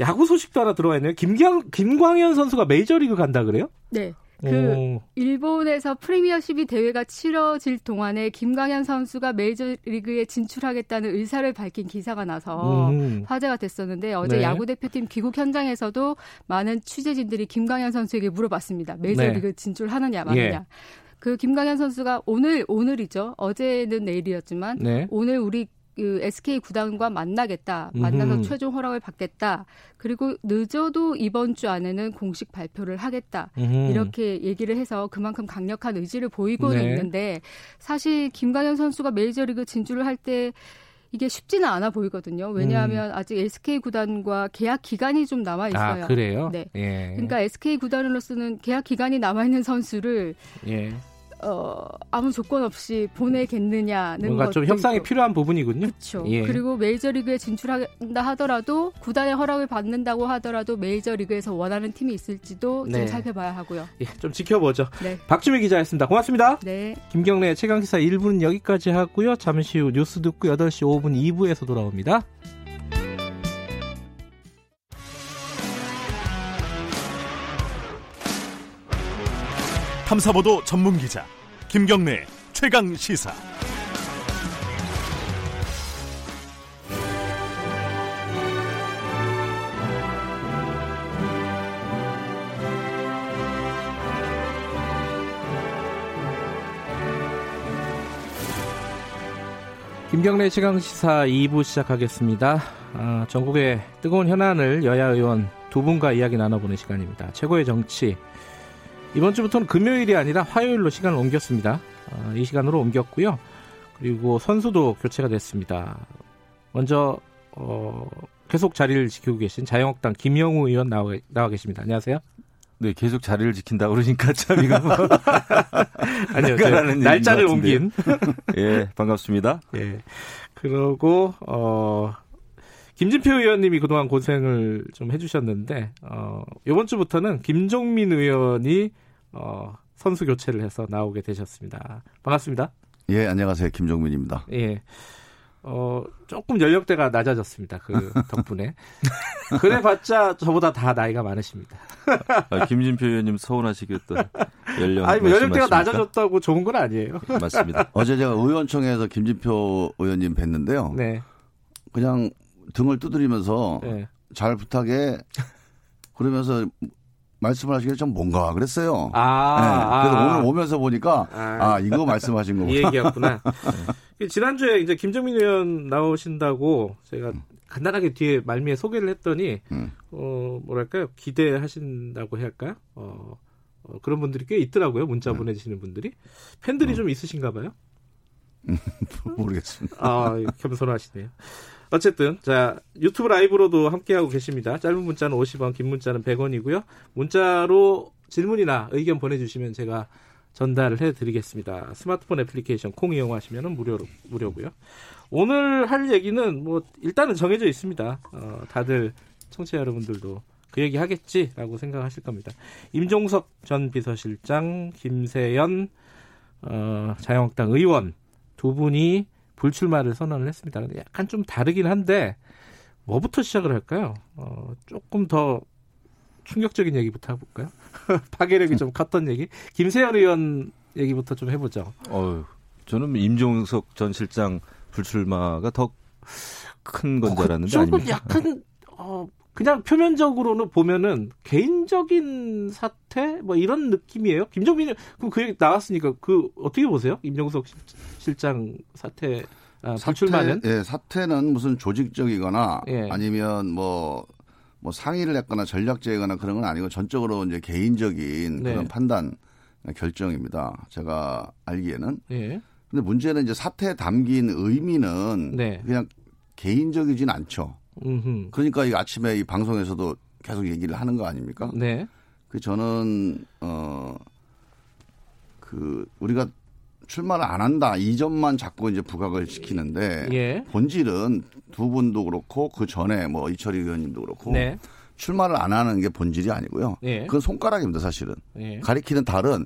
야구 소식도 하나 들어와 있네요. 김경 김광현 선수가 메이저리그 간다 그래요? 네. 그 오, 일본에서 프리미어십이 대회가 치러질 동안에 김광현 선수가 메이저리그에 진출하겠다는 의사를 밝힌 기사가 나서 음. 화제가 됐었는데 어제 네. 야구 대표팀 귀국 현장에서도 많은 취재진들이 김광현 선수에게 물어봤습니다. 메이저리그 네. 진출하느냐 마느냐. 예. 그 김광현 선수가 오늘 오늘이죠. 어제는 내일이었지만 네. 오늘 우리 그 SK 구단과 만나겠다. 만나서 음흠. 최종 허락을 받겠다. 그리고 늦어도 이번 주 안에는 공식 발표를 하겠다. 음. 이렇게 얘기를 해서 그만큼 강력한 의지를 보이고는 네. 있는데 사실 김광현 선수가 메이저리그 진출을 할 때 이게 쉽지는 않아 보이거든요. 왜냐하면 아직 SK 구단과 계약 기간이 좀 남아 있어요. 음. 아 그래요? 네. 예. 그러니까 SK 구단으로서는 계약 기간이 남아 있는 선수를 예. 어, 아무 조건 없이 보내겠느냐는 뭔가 좀 협상이 있고. 필요한 부분이군요. 그렇죠. 예. 그리고 메이저리그에 진출한다 하더라도 구단의 허락을 받는다고 하더라도 메이저리그에서 원하는 팀이 있을지도 네. 좀 살펴봐야 하고요. 예, 좀 지켜보죠. 네. 박주미 기자였습니다. 고맙습니다. 네. 김경래 최강기사 1부는 여기까지 하고요. 잠시 후 뉴스 듣고 8시 5분 2부에서 돌아옵니다. 탐사보도 전문 기자 김경래 최강 시사. 김경래 최강 시사 2부 시작하겠습니다. 아, 전국의 뜨거운 현안을 여야 의원 두 분과 이야기 나눠보는 시간입니다. 최고의 정치. 이번 주부터는 금요일이 아니라 화요일로 시간을 옮겼습니다. 어, 이 시간으로 옮겼고요. 그리고 선수도 교체가 됐습니다. 먼저 어, 계속 자리를 지키고 계신 자유한국당 김영우 의원 나와, 나와 계십니다. 안녕하세요. 네, 계속 자리를 지킨다 그러니까 참 이거 뭐 [laughs] 아니요, 날짜를 옮긴. [laughs] 예, 반갑습니다. 예. 그러고 어 김진표 의원님이 그동안 고생을 좀 해주셨는데 어 이번 주부터는 김종민 의원이 어 선수 교체를 해서 나오게 되셨습니다. 반갑습니다. 예, 안녕하세요. 김종민입니다. 예. 어, 조금 연령대가 낮아졌습니다. 그 [laughs] 덕분에. 그래봤자 저보다 다 나이가 많으십니다. 아, 김진표 의원님 서운하시겠던 연령. 아니, 뭐 연령대가 낮아졌다고 좋은 건 아니에요. 맞습니다. 어제 제가 의원총회에서 김진표 의원님 뵀는데요. 네. 그냥 등을 두드리면서 네. 잘 부탁해. 그러면서 말씀을 하시길 좀 뭔가 그랬어요. 아, 네. 그래서 아. 오늘 오면서 보니까 아, 아 이거 말씀하신 거구나. 이 얘기였구나. [laughs] 네. 지난주에 이제 김정민 의원 나오신다고 제가 간단하게 뒤에 말미에 소개를 했더니 음. 어 뭐랄까요 기대하신다고 해야 할까요? 어, 어, 그런 분들이 꽤 있더라고요 문자 음. 보내주시는 분들이 팬들이 음. 좀 있으신가 봐요. [laughs] 모르겠습니다. 아 겸손하시네요. 어쨌든 자 유튜브 라이브로도 함께하고 계십니다. 짧은 문자는 50원, 긴 문자는 100원이고요. 문자로 질문이나 의견 보내주시면 제가 전달을 해드리겠습니다. 스마트폰 애플리케이션 콩 이용하시면 무료로 무료고요. 오늘 할 얘기는 뭐 일단은 정해져 있습니다. 어, 다들 청취자 여러분들도 그 얘기 하겠지라고 생각하실 겁니다. 임종석 전 비서실장, 김세연 어, 자유한국당 의원 두 분이 불출마를 선언을 했습니다. 근데 약간 좀 다르긴 한데 뭐부터 시작을 할까요? 어, 조금 더 충격적인 얘기부터 해볼까요? [laughs] 파괴력이 좀 컸던 얘기. 김세현 의원 얘기부터 좀 해보죠. 어, 저는 임종석 전 실장 불출마가 더 큰 건줄 알았는데 아닙니까? 약간 어, 그냥 표면적으로는 보면은 개인적인 사태 뭐 이런 느낌이에요. 김정민 그럼 그 얘기 나왔으니까 그 어떻게 보세요? 임종석 실장 사태 아, 불출마는? 예, 사태는 무슨 조직적이거나 예. 아니면 뭐뭐 뭐 상의를 했거나 전략제거나 그런 건 아니고 전적으로 이제 개인적인 네. 그런 판단 결정입니다. 제가 알기에는. 예. 근데 문제는 이제 사태에 담긴 의미는 네. 그냥 개인적이진 않죠. 음흠. 그러니까 이 아침에 이 방송에서도 계속 얘기를 하는 거 아닙니까? 네. 그 저는 어 그 우리가 출마를 안 한다 이 점만 자꾸 이제 부각을 시키는데 예. 본질은 두 분도 그렇고 그 전에 뭐 이철희 의원님도 그렇고 네. 출마를 안 하는 게 본질이 아니고요. 예. 그건 손가락입니다 사실은 예. 가리키는 달은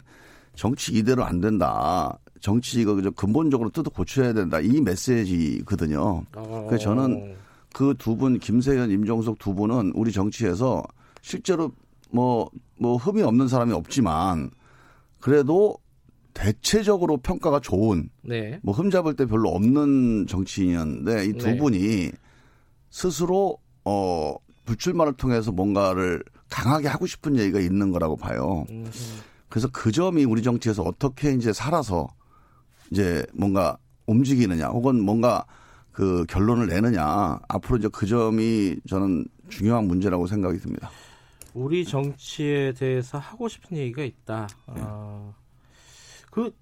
정치 이대로 안 된다. 정치 이거 근본적으로 뜯어 고쳐야 된다. 이 메시지거든요. 어. 그래서 저는 그 두 분, 김세현, 임종석 두 분은 우리 정치에서 실제로 뭐, 뭐 흠이 없는 사람이 없지만 그래도 대체적으로 평가가 좋은 네. 뭐 흠잡을 때 별로 없는 정치인이었는데 이두 네. 분이 스스로 어 불출마를 통해서 뭔가를 강하게 하고 싶은 얘기가 있는 거라고 봐요. 음흠. 그래서 그 점이 우리 정치에서 어떻게 이제 살아서 이제 뭔가 움직이느냐 혹은 뭔가 그 결론을 내느냐 앞으로 이제 그 점이 저는 중요한 문제라고 생각이 듭니다. 우리 정치에 대해서 하고 싶은 얘기가 있다. 네. 어, 그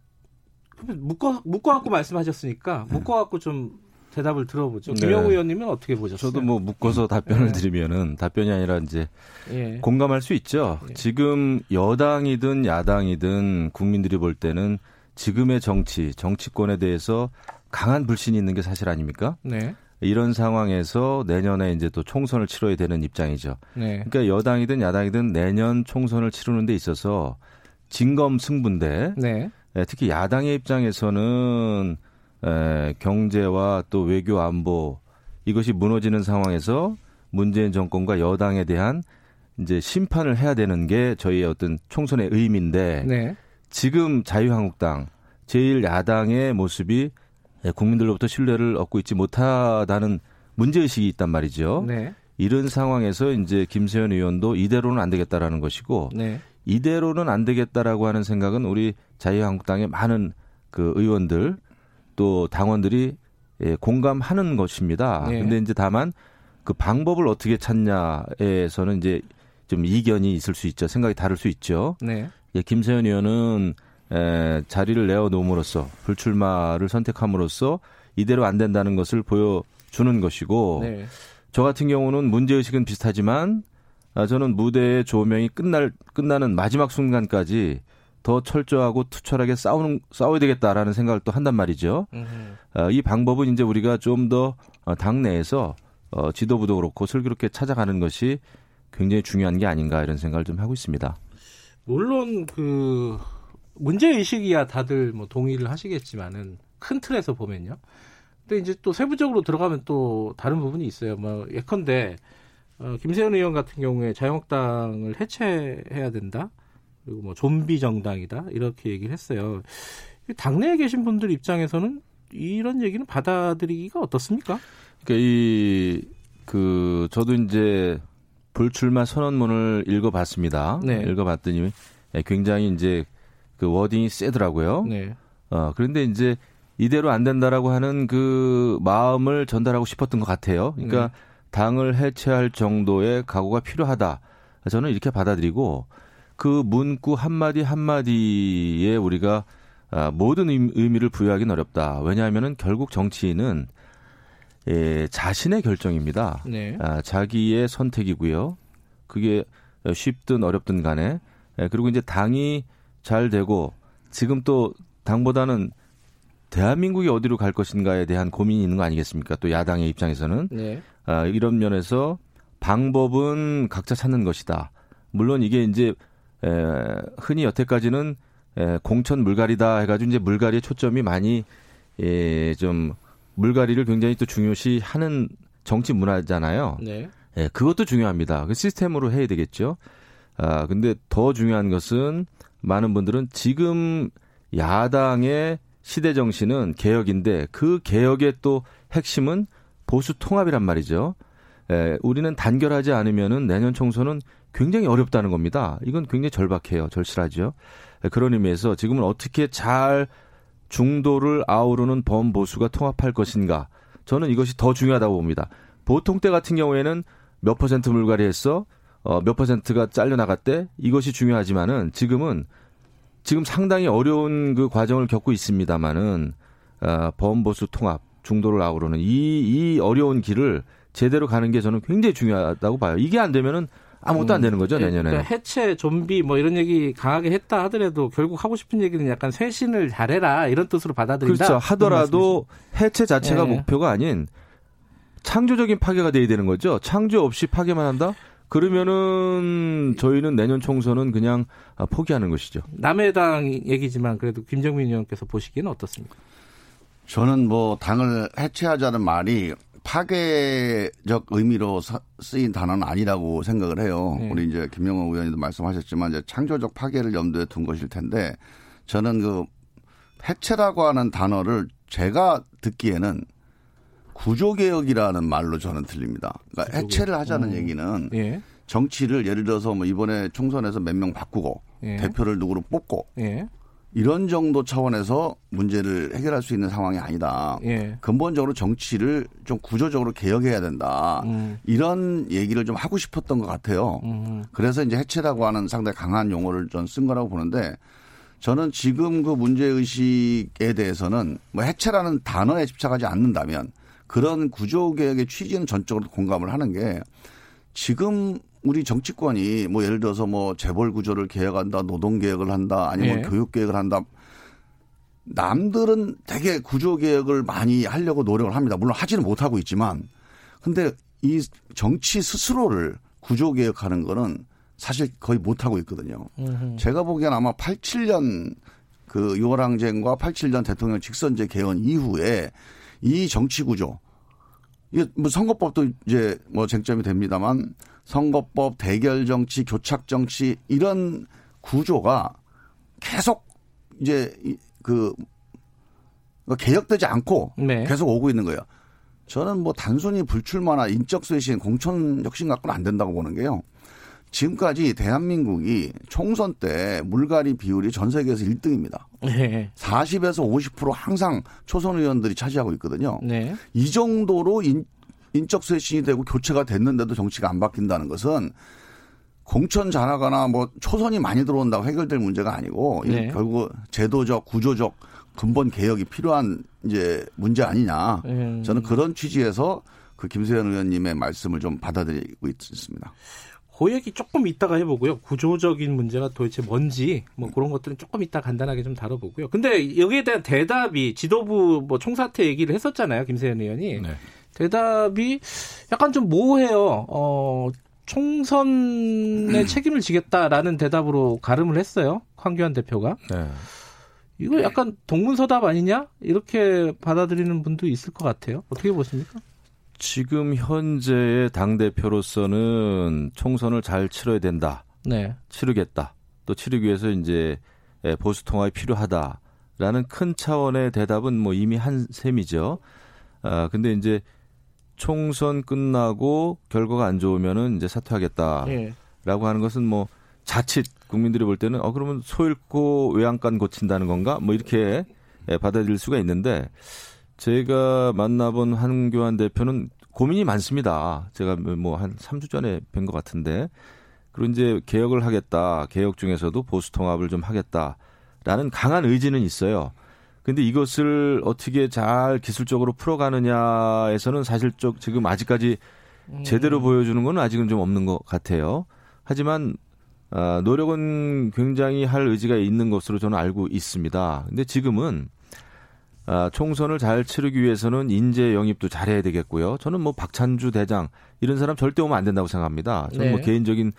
묶어 묶어 갖고 말씀하셨으니까 네. 묶어 갖고 좀 대답을 들어보죠. 네. 김영우 의원님은 어떻게 보셨어요? 저도 뭐 묶어서 답변을 네. 드리면은 답변이 아니라 이제 예. 공감할 수 있죠. 예. 지금 여당이든 야당이든 국민들이 볼 때는 지금의 정치, 정치권에 대해서 강한 불신이 있는 게 사실 아닙니까? 네. 이런 상황에서 내년에 이제 또 총선을 치러야 되는 입장이죠. 네. 그러니까 여당이든 야당이든 내년 총선을 치르는 데 있어서 진검 승부인데 네. 예, 특히 야당의 입장에서는 에, 경제와 또 외교 안보 이것이 무너지는 상황에서 문재인 정권과 여당에 대한 이제 심판을 해야 되는 게 저희의 어떤 총선의 의미인데 네. 지금 자유한국당 제일 야당의 모습이 예, 국민들로부터 신뢰를 얻고 있지 못하다는 문제의식이 있단 말이죠. 네. 이런 상황에서 이제 김세현 의원도 이대로는 안 되겠다라는 것이고 네. 이대로는 안 되겠다라고 하는 생각은 우리 자유한국당의 많은 그 의원들 또 당원들이 예, 공감하는 것입니다. 네. 근데 이제 다만 그 방법을 어떻게 찾냐에서는 이제 좀 이견이 있을 수 있죠. 생각이 다를 수 있죠. 네. 예, 김세현 의원은 에, 자리를 내어 놓음으로써 불출마를 선택함으로써 이대로 안 된다는 것을 보여주는 것이고 네. 저 같은 경우는 문제 의식은 비슷하지만 아, 저는 무대의 조명이 끝날 끝나는 마지막 순간까지 더 철저하고 투철하게 싸우는 싸워야 되겠다라는 생각을 또 한단 말이죠. 아, 이 방법은 이제 우리가 좀더 어, 당내에서 어, 지도부도 그렇고 슬기롭게 찾아가는 것이 굉장히 중요한 게 아닌가 이런 생각을 좀 하고 있습니다. 물론 그 문제 의식이야 다들 뭐 동의를 하시겠지만은 큰 틀에서 보면요. 근데 이제 또 세부적으로 들어가면 또 다른 부분이 있어요. 뭐 예컨대 어, 김세현 의원 같은 경우에 자유한국당을 해체해야 된다. 그리고 뭐 좀비 정당이다 이렇게 얘기를 했어요. 당내에 계신 분들 입장에서는 이런 얘기는 받아들이기가 어떻습니까? 그러니까 이 그 저도 이제 불출마 선언문을 읽어봤습니다. 네. 읽어봤더니 굉장히 이제 그 워딩이 세더라고요. 네. 어 그런데 이제 이대로 안 된다라고 하는 그 마음을 전달하고 싶었던 것 같아요. 그러니까 네. 당을 해체할 정도의 각오가 필요하다. 저는 이렇게 받아들이고 그 문구 한마디 한마디에 우리가 아, 모든 의미를 부여하기는 어렵다. 왜냐하면은 결국 정치인은 예, 자신의 결정입니다. 네. 아, 자기의 선택이고요. 그게 쉽든 어렵든 간에 예, 그리고 이제 당이 잘 되고 지금 또 당보다는 대한민국이 어디로 갈 것인가에 대한 고민이 있는 거 아니겠습니까? 또 야당의 입장에서는 네. 아, 이런 면에서 방법은 각자 찾는 것이다. 물론 이게 이제 에, 흔히 여태까지는 에, 공천 물갈이다 해가지고 이제 물갈이의 초점이 많이 예, 좀 물갈이를 굉장히 또 중요시 하는 정치 문화잖아요. 네. 예, 그것도 중요합니다. 그 시스템으로 해야 되겠죠. 아, 근데 더 중요한 것은 많은 분들은 지금 야당의 시대 정신은 개혁인데 그 개혁의 또 핵심은 보수 통합이란 말이죠. 에, 우리는 단결하지 않으면은 내년 총선은 굉장히 어렵다는 겁니다. 이건 굉장히 절박해요. 절실하죠. 에, 그런 의미에서 지금은 어떻게 잘 중도를 아우르는 범보수가 통합할 것인가. 저는 이것이 더 중요하다고 봅니다. 보통 때 같은 경우에는 몇 퍼센트 물갈이 했어? 어, 몇 퍼센트가 잘려 나갔대? 이것이 중요하지만은 지금은 지금 상당히 어려운 그 과정을 겪고 있습니다만은 어, 범보수 통합, 중도를 아우르는 이, 이 어려운 길을 제대로 가는 게 저는 굉장히 중요하다고 봐요. 이게 안 되면은 아무것도 안 되는 거죠 음, 내년에. 그러니까 해체, 좀비 뭐 이런 얘기 강하게 했다 하더라도 결국 하고 싶은 얘기는 약간 쇄신을 잘해라 이런 뜻으로 받아들인다. 그렇죠. 하더라도 해체 자체가 네. 목표가 아닌 창조적인 파괴가 돼야 되는 거죠. 창조 없이 파괴만 한다? 그러면은 저희는 내년 총선은 그냥 포기하는 것이죠. 남의 당 얘기지만 그래도 김정민 의원께서 보시기에는 어떻습니까? 저는 뭐 당을 해체하자는 말이 파괴적 의미로 쓰인 단어는 아니라고 생각을 해요. 네. 우리 이제 김영호 의원님도 말씀하셨지만 이제 창조적 파괴를 염두에 둔 것일 텐데 저는 그 해체라고 하는 단어를 제가 듣기에는 구조개혁이라는 말로 저는 들립니다. 그러니까 해체를 하자는 음. 얘기는 예. 정치를 예를 들어서 뭐 이번에 총선에서 몇 명 바꾸고 예. 대표를 누구로 뽑고 예. 이런 정도 차원에서 문제를 해결할 수 있는 상황이 아니다. 예. 근본적으로 정치를 좀 구조적으로 개혁해야 된다. 음. 이런 얘기를 좀 하고 싶었던 것 같아요. 음. 그래서 이제 해체라고 하는 상당히 강한 용어를 좀쓴 거라고 보는데 저는 지금 그 문제의식에 대해서는 뭐 해체라는 단어에 집착하지 않는다면 그런 구조 개혁의 취지는 전적으로 공감을 하는 게 지금 우리 정치권이 뭐 예를 들어서 뭐 재벌 구조를 개혁한다, 노동 개혁을 한다, 아니면 네. 교육 개혁을 한다. 남들은 되게 구조 개혁을 많이 하려고 노력을 합니다. 물론 하지는 못하고 있지만 근데 이 정치 스스로를 구조 개혁하는 거는 사실 거의 못하고 있거든요. 음흠. 제가 보기엔 아마 87년 그 6월 항쟁과 87년 대통령 직선제 개헌 이후에 이 정치 구조 이게 뭐 선거법도 이제 뭐 쟁점이 됩니다만 선거법, 대결 정치, 교착 정치 이런 구조가 계속 이제 그 개혁되지 않고 네. 계속 오고 있는 거예요. 저는 뭐 단순히 불출마나 인적 쇄신, 공천 혁신 갖고는 안 된다고 보는 게요. 지금까지 대한민국이 총선 때 물갈이 비율이 전 세계에서 1등입니다. 네. 40에서 50% 항상 초선 의원들이 차지하고 있거든요. 네. 이 정도로 인, 인적 쇄신이 되고 교체가 됐는데도 정치가 안 바뀐다는 것은 공천 잘하거나 뭐 초선이 많이 들어온다고 해결될 문제가 아니고 네. 결국 제도적 구조적 근본 개혁이 필요한 이제 문제 아니냐. 음. 저는 그런 취지에서 그 김세현 의원님의 말씀을 좀 받아들이고 있습니다. 그 얘기 조금 이따가 해보고요. 구조적인 문제가 도대체 뭔지 뭐 그런 것들은 조금 이따 간단하게 좀 다뤄보고요. 근데 여기에 대한 대답이 지도부 뭐 총사퇴 얘기를 했었잖아요. 김세현 의원이. 네. 대답이 약간 좀 모호해요. 어, 총선의 책임을 지겠다라는 대답으로 가름을 했어요. 황교안 대표가. 네. 이거 약간 동문서답 아니냐? 이렇게 받아들이는 분도 있을 것 같아요. 어떻게 보십니까? 지금 현재의 당 대표로서는 총선을 잘 치러야 된다. 네. 치르겠다. 또 치르기 위해서 이제 보수 통합이 필요하다라는 큰 차원의 대답은 뭐 이미 한 셈이죠. 아 근데 이제 총선 끝나고 결과가 안 좋으면은 이제 사퇴하겠다라고 네. 하는 것은 뭐 자칫 국민들이 볼 때는 어 그러면 소 잃고 외양간 고친다는 건가? 뭐 이렇게 받아들일 수가 있는데 제가 만나본 한교안 대표는 고민이 많습니다. 제가 뭐 한 3주 전에 뵌 것 같은데. 그리고 이제 개혁을 하겠다. 개혁 중에서도 보수 통합을 좀 하겠다라는 강한 의지는 있어요. 근데 이것을 어떻게 잘 기술적으로 풀어가느냐에서는 사실 쪽 지금 아직까지 제대로 음. 보여주는 건 아직은 좀 없는 것 같아요. 하지만 어, 노력은 굉장히 할 의지가 있는 것으로 저는 알고 있습니다. 근데 지금은 아, 총선을 잘 치르기 위해서는 인재 영입도 잘해야 되겠고요. 저는 뭐 박찬주 대장 이런 사람 절대 오면 안 된다고 생각합니다. 저는 뭐 네. 뭐 개인적인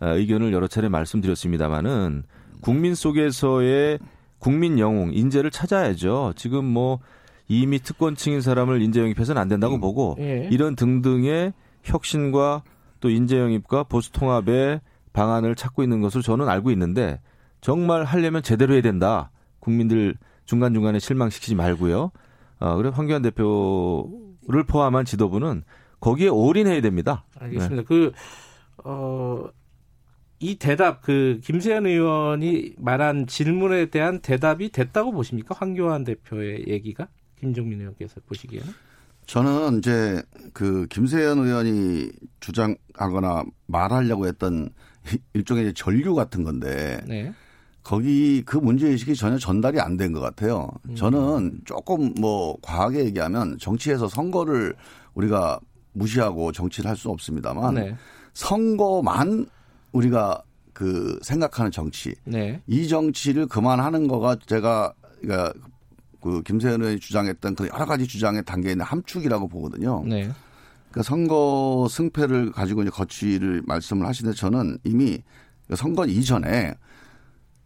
아, 의견을 여러 차례 말씀드렸습니다마는 국민 속에서의 국민 영웅 인재를 찾아야죠. 지금 뭐 이미 특권층인 사람을 인재 영입해서는 안 된다고 음. 보고 예. 이런 등등의 혁신과 또 인재 영입과 보수 통합의 방안을 찾고 있는 것을 저는 알고 있는데 정말 하려면 제대로 해야 된다. 국민들 중간중간에 실망시키지 말고요. 어, 그래 황교안 대표를 포함한 지도부는 거기에 올인해야 됩니다. 알겠습니다. 네. 그, 어, 이 대답, 그, 김세현 의원이 말한 질문에 대한 대답이 됐다고 보십니까? 황교안 대표의 얘기가? 김종민 의원께서 보시기에는? 저는 이제 그 김세현 의원이 주장하거나 말하려고 했던 일종의 전류 같은 건데 네. 거기 그 문제의식이 전혀 전달이 안 된 것 같아요. 음. 저는 조금 뭐 과하게 얘기하면 정치에서 선거를 우리가 무시하고 정치를 할 수는 없습니다만 네. 선거만 우리가 그 생각하는 정치 네. 이 정치를 그만하는 거가 제가 그러니까 그 김세현 의원이 주장했던 그 여러 가지 주장에 담겨 있는 함축이라고 보거든요. 네. 그러니까 선거 승패를 가지고 이제 거취를 말씀을 하시는데 저는 이미 선거 이전에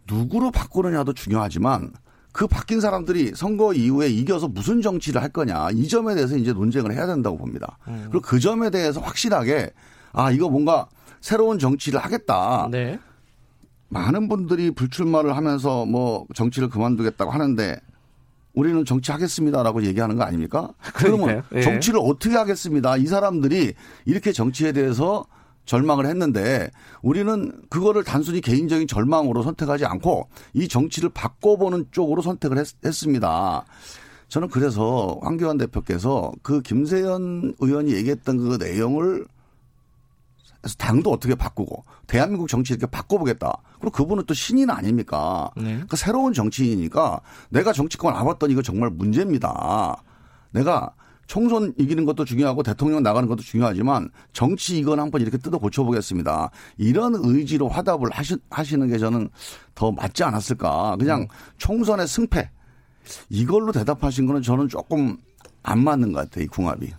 누구로 바꾸느냐도 중요하지만 그 바뀐 사람들이 선거 이후에 이겨서 무슨 정치를 할 거냐 이 점에 대해서 이제 논쟁을 해야 된다고 봅니다. 음. 그리고 그 점에 대해서 확실하게 아 이거 뭔가 새로운 정치를 하겠다. 네. 많은 분들이 불출마를 하면서 뭐 정치를 그만두겠다고 하는데 우리는 정치하겠습니다라고 얘기하는 거 아닙니까? 그러면 예. 정치를 어떻게 하겠습니다. 이 사람들이 이렇게 정치에 대해서 절망을 했는데 우리는 그거를 단순히 개인적인 절망으로 선택하지 않고 이 정치를 바꿔보는 쪽으로 선택을 했, 했습니다. 저는 그래서 황교안 대표께서 그 김세연 의원이 얘기했던 그 내용을 그래서 당도 어떻게 바꾸고 대한민국 정치 이렇게 바꿔보겠다. 그리고 그분은 또 신인 아닙니까? 네. 그러니까 새로운 정치인이니까 내가 정치권 와봤더니 이거 정말 문제입니다. 내가 총선 이기는 것도 중요하고 대통령 나가는 것도 중요하지만 정치 이건 한번 이렇게 뜯어 고쳐보겠습니다. 이런 의지로 화답을 하시, 하시는 게 저는 더 맞지 않았을까. 그냥 음. 총선의 승패 이걸로 대답하신 거는 저는 조금 안 맞는 것 같아요. 이 궁합이.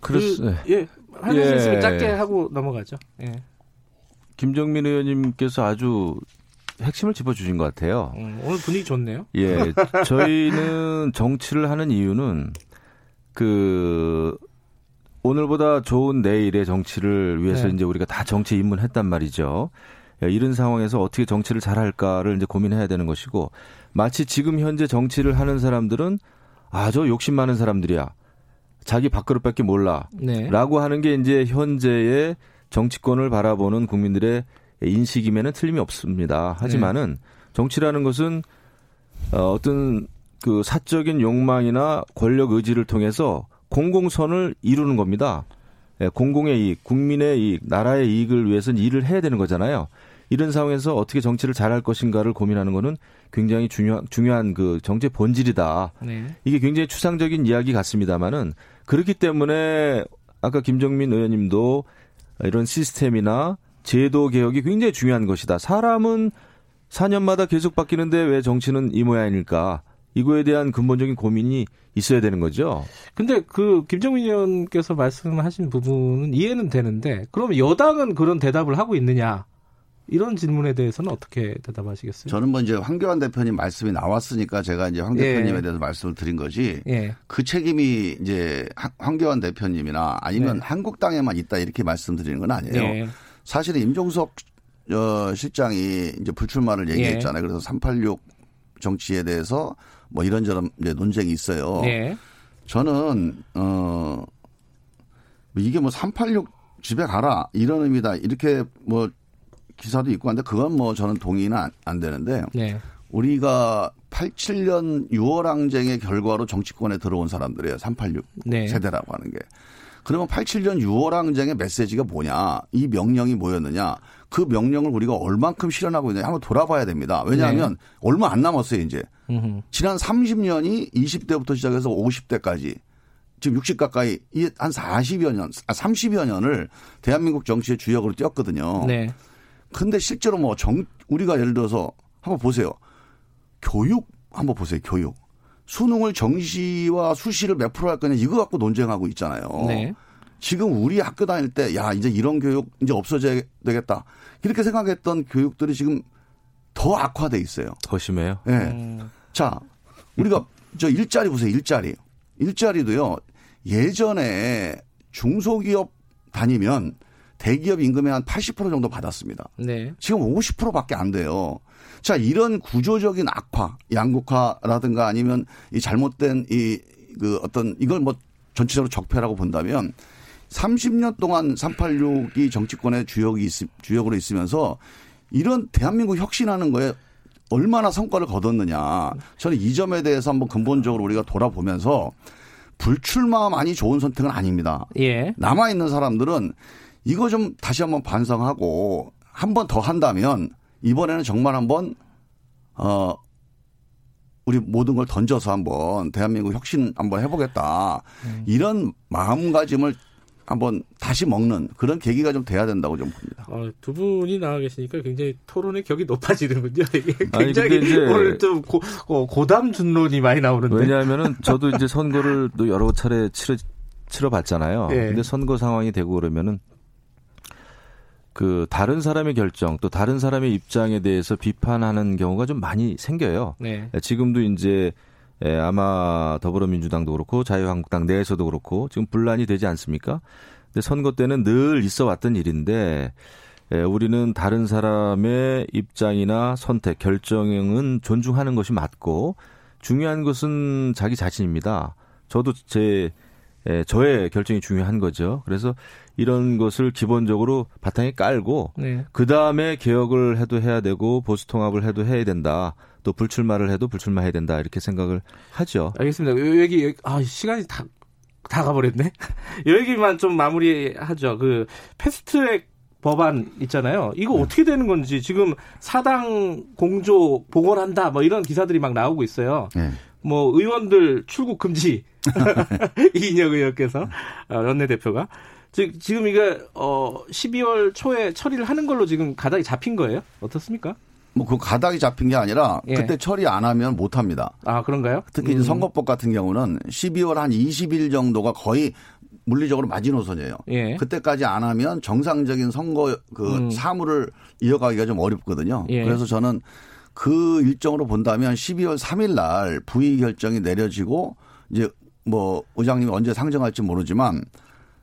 그렇습니다. 그, 예. 하는 예. 있으면 짧게 하고 넘어가죠. 예. 김정민 의원님께서 아주 핵심을 짚어주신 것 같아요. 음, 오늘 분위기 좋네요. 예. 저희는 정치를 하는 이유는 그 오늘보다 좋은 내일의 정치를 위해서 네. 이제 우리가 다 정치 입문했단 말이죠. 예, 이런 상황에서 어떻게 정치를 잘할까를 이제 고민해야 되는 것이고 마치 지금 현재 정치를 하는 사람들은 아 저 욕심 많은 사람들이야. 자기 밥그릇밖에 몰라. 네. 라고 하는 게 이제 현재의 정치권을 바라보는 국민들의 인식임에는 틀림이 없습니다. 하지만은 네. 정치라는 것은 어, 어떤 그 사적인 욕망이나 권력 의지를 통해서 공공선을 이루는 겁니다. 예, 공공의 이익, 국민의 이익, 나라의 이익을 위해서는 일을 해야 되는 거잖아요. 이런 상황에서 어떻게 정치를 잘할 것인가를 고민하는 거는 굉장히 중요한 중요한 그 정치의 본질이다. 네. 이게 굉장히 추상적인 이야기 같습니다만은 그렇기 때문에 아까 김정민 의원님도 이런 시스템이나 제도 개혁이 굉장히 중요한 것이다. 사람은 4년마다 계속 바뀌는데 왜 정치는 이 모양일까? 이거에 대한 근본적인 고민이 있어야 되는 거죠. 근데 그 김정민 의원께서 말씀하신 부분은 이해는 되는데 그럼 여당은 그런 대답을 하고 있느냐? 이런 질문에 대해서는 어떻게 대답하시겠어요? 저는 먼저 뭐 황교안 대표님 말씀이 나왔으니까 제가 이제 황 대표님에 예. 대해서 말씀을 드린 거지. 예. 그 책임이 이제 황교안 대표님이나 아니면 네. 한국당에만 있다 이렇게 말씀드리는 건 아니에요. 예. 사실은 임종석 어, 실장이 이제 불출마를 예. 얘기했잖아요. 그래서 386 정치에 대해서 뭐 이런저런 이제 논쟁이 있어요. 네. 저는 어 이게 뭐 386 집에 가라 이런 의미다 이렇게 뭐 기사도 있고 한데 그건 뭐 저는 동의는 안, 안 되는데 네. 우리가 87년 6월 항쟁의 결과로 정치권에 들어온 사람들이에요. 386 네. 세대라고 하는 게. 그러면 87년 6월 항쟁의 메시지가 뭐냐? 이 명령이 뭐였느냐? 그 명령을 우리가 얼만큼 실현하고 있느냐 한번 돌아봐야 됩니다. 왜냐하면 네. 얼마 안 남았어요, 이제. 음흠. 지난 30년이 20대부터 시작해서 50대까지 지금 60 가까이 한 40여 년, 30여 아, 년을 대한민국 정치의 주역으로 뛰었거든요. 네. 근데 실제로 뭐 정, 우리가 예를 들어서 한번 보세요. 교육 한번 보세요. 교육. 수능을 정시와 수시를 몇 프로 할 거냐 이거 갖고 논쟁하고 있잖아요. 네. 지금 우리 학교 다닐 때 야 이제 이런 교육 이제 없어져야 되겠다 이렇게 생각했던 교육들이 지금 더 악화돼 있어요. 더 심해요. 네. 음. 자 우리가 저 일자리 보세요 일자리 일자리도요 예전에 중소기업 다니면 대기업 임금의 한 80% 정도 받았습니다. 네. 지금 50%밖에 안 돼요. 자, 이런 구조적인 악화, 양극화라든가 아니면 이 잘못된 이 그 어떤 이걸 뭐 전체적으로 적폐라고 본다면 30년 동안 386이 정치권의 주역이 있, 주역으로 있으면서 이런 대한민국 혁신하는 거에 얼마나 성과를 거뒀느냐. 저는 이 점에 대해서 한번 근본적으로 우리가 돌아보면서 불출마만이 좋은 선택은 아닙니다. 예. 남아 있는 사람들은 이거 좀 다시 한번 반성하고 한 번 더 한다면 이번에는 정말 한번 어 우리 모든 걸 던져서 한번 대한민국 혁신 한번 해보겠다 음. 이런 마음가짐을 한번 다시 먹는 그런 계기가 좀 돼야 된다고 좀 봅니다. 어, 두 분이 나와 계시니까 굉장히 토론의 격이 높아지는군요. [laughs] 이게 굉장히 아니, 오늘 좀 고, 어, 고담 준론이 많이 나오는데. 왜냐하면은 [laughs] 저도 이제 선거를 또 여러 차례 치러 치러봤잖아요. 네. 근데 선거 상황이 되고 그러면은 그 다른 사람의 결정 또 다른 사람의 입장에 대해서 비판하는 경우가 좀 많이 생겨요. 네. 지금도 이제 아마 더불어민주당도 그렇고 자유한국당 내에서도 그렇고 지금 분란이 되지 않습니까? 근데 선거 때는 늘 있어 왔던 일인데 우리는 다른 사람의 입장이나 선택, 결정은 존중하는 것이 맞고 중요한 것은 자기 자신입니다. 저도 제 저의 결정이 중요한 거죠. 그래서 이런 것을 기본적으로 바탕에 깔고 네. 그 다음에 개혁을 해도 해야 되고 보수 통합을 해도 해야 된다. 또 불출마를 해도 불출마해야 된다 이렇게 생각을 하죠. 알겠습니다. 여기 아 시간이 다 다 가버렸네. [laughs] 여기만 좀 마무리하죠. 그 패스트트랙 법안 있잖아요. 이거 네. 어떻게 되는 건지 지금 사당 공조 복원한다 뭐 이런 기사들이 막 나오고 있어요. 네. 뭐 의원들 출국 금지 [laughs] [laughs] 이인혁 의원께서 어, 원내대표가 지금 이게 어 12월 초에 처리를 하는 걸로 지금 가닥이 잡힌 거예요? 어떻습니까? 뭐 그 가닥이 잡힌 게 아니라 예. 그때 처리 안 하면 못 합니다. 아, 그런가요? 특히 음. 선거법 같은 경우는 12월 한 20일 정도가 거의 물리적으로 마지노선이에요. 예. 그때까지 안 하면 정상적인 선거 그 음. 사무를 이어가기가 좀 어렵거든요. 예. 그래서 저는 그 일정으로 본다면 12월 3일 날 부의 결정이 내려지고 이제 뭐 의장님이 언제 상정할지 모르지만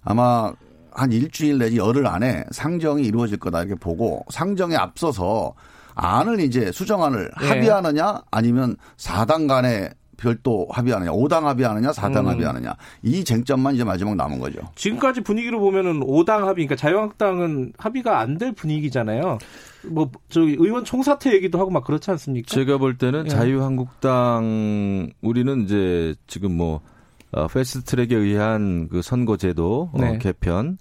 아마 한 일주일 내지 열흘 안에 상정이 이루어질 거다 이렇게 보고 상정에 앞서서 안을 이제 수정안을 네. 합의하느냐 아니면 4당 간에 별도 합의하느냐, 5당 합의하느냐, 4당 음. 합의하느냐. 이 쟁점만 이제 마지막 남은 거죠. 지금까지 분위기로 보면은 5당 합의, 그러니까 자유한국당은 합의가 안 될 분위기잖아요. 뭐, 저기 의원 총사퇴 얘기도 하고 막 그렇지 않습니까? 제가 볼 때는 예. 자유한국당, 우리는 이제 지금 뭐 어, 패스트 트랙에 의한 그 선거제도 어, 네. 어, 개편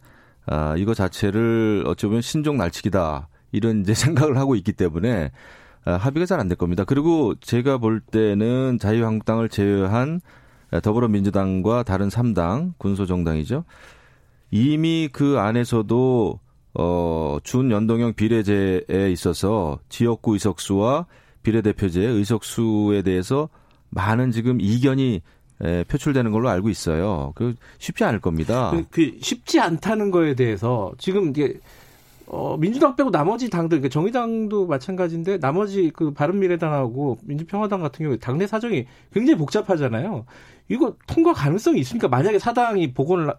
아, 이거 자체를 어찌 보면 신종 날치기다 이런 이제 [laughs] 생각을 하고 있기 때문에 아, 합의가 잘 안 될 겁니다. 그리고 제가 볼 때는 자유한국당을 제외한 더불어민주당과 다른 3당 군소정당이죠. 이미 그 안에서도 어, 준연동형 비례제에 있어서 지역구 의석수와 비례대표제 의석수에 대해서 많은 지금 이견이 에, 표출되는 걸로 알고 있어요. 그 쉽지 않을 겁니다. 그, 그 쉽지 않다는 거에 대해서 지금 이게 어, 민주당 빼고 나머지 당들, 그러니까 정의당도 마찬가지인데 나머지 그 바른미래당하고 민주평화당 같은 경우에 당내 사정이 굉장히 복잡하잖아요. 이거 통과 가능성이 있습니까? 만약에 사당이 복원을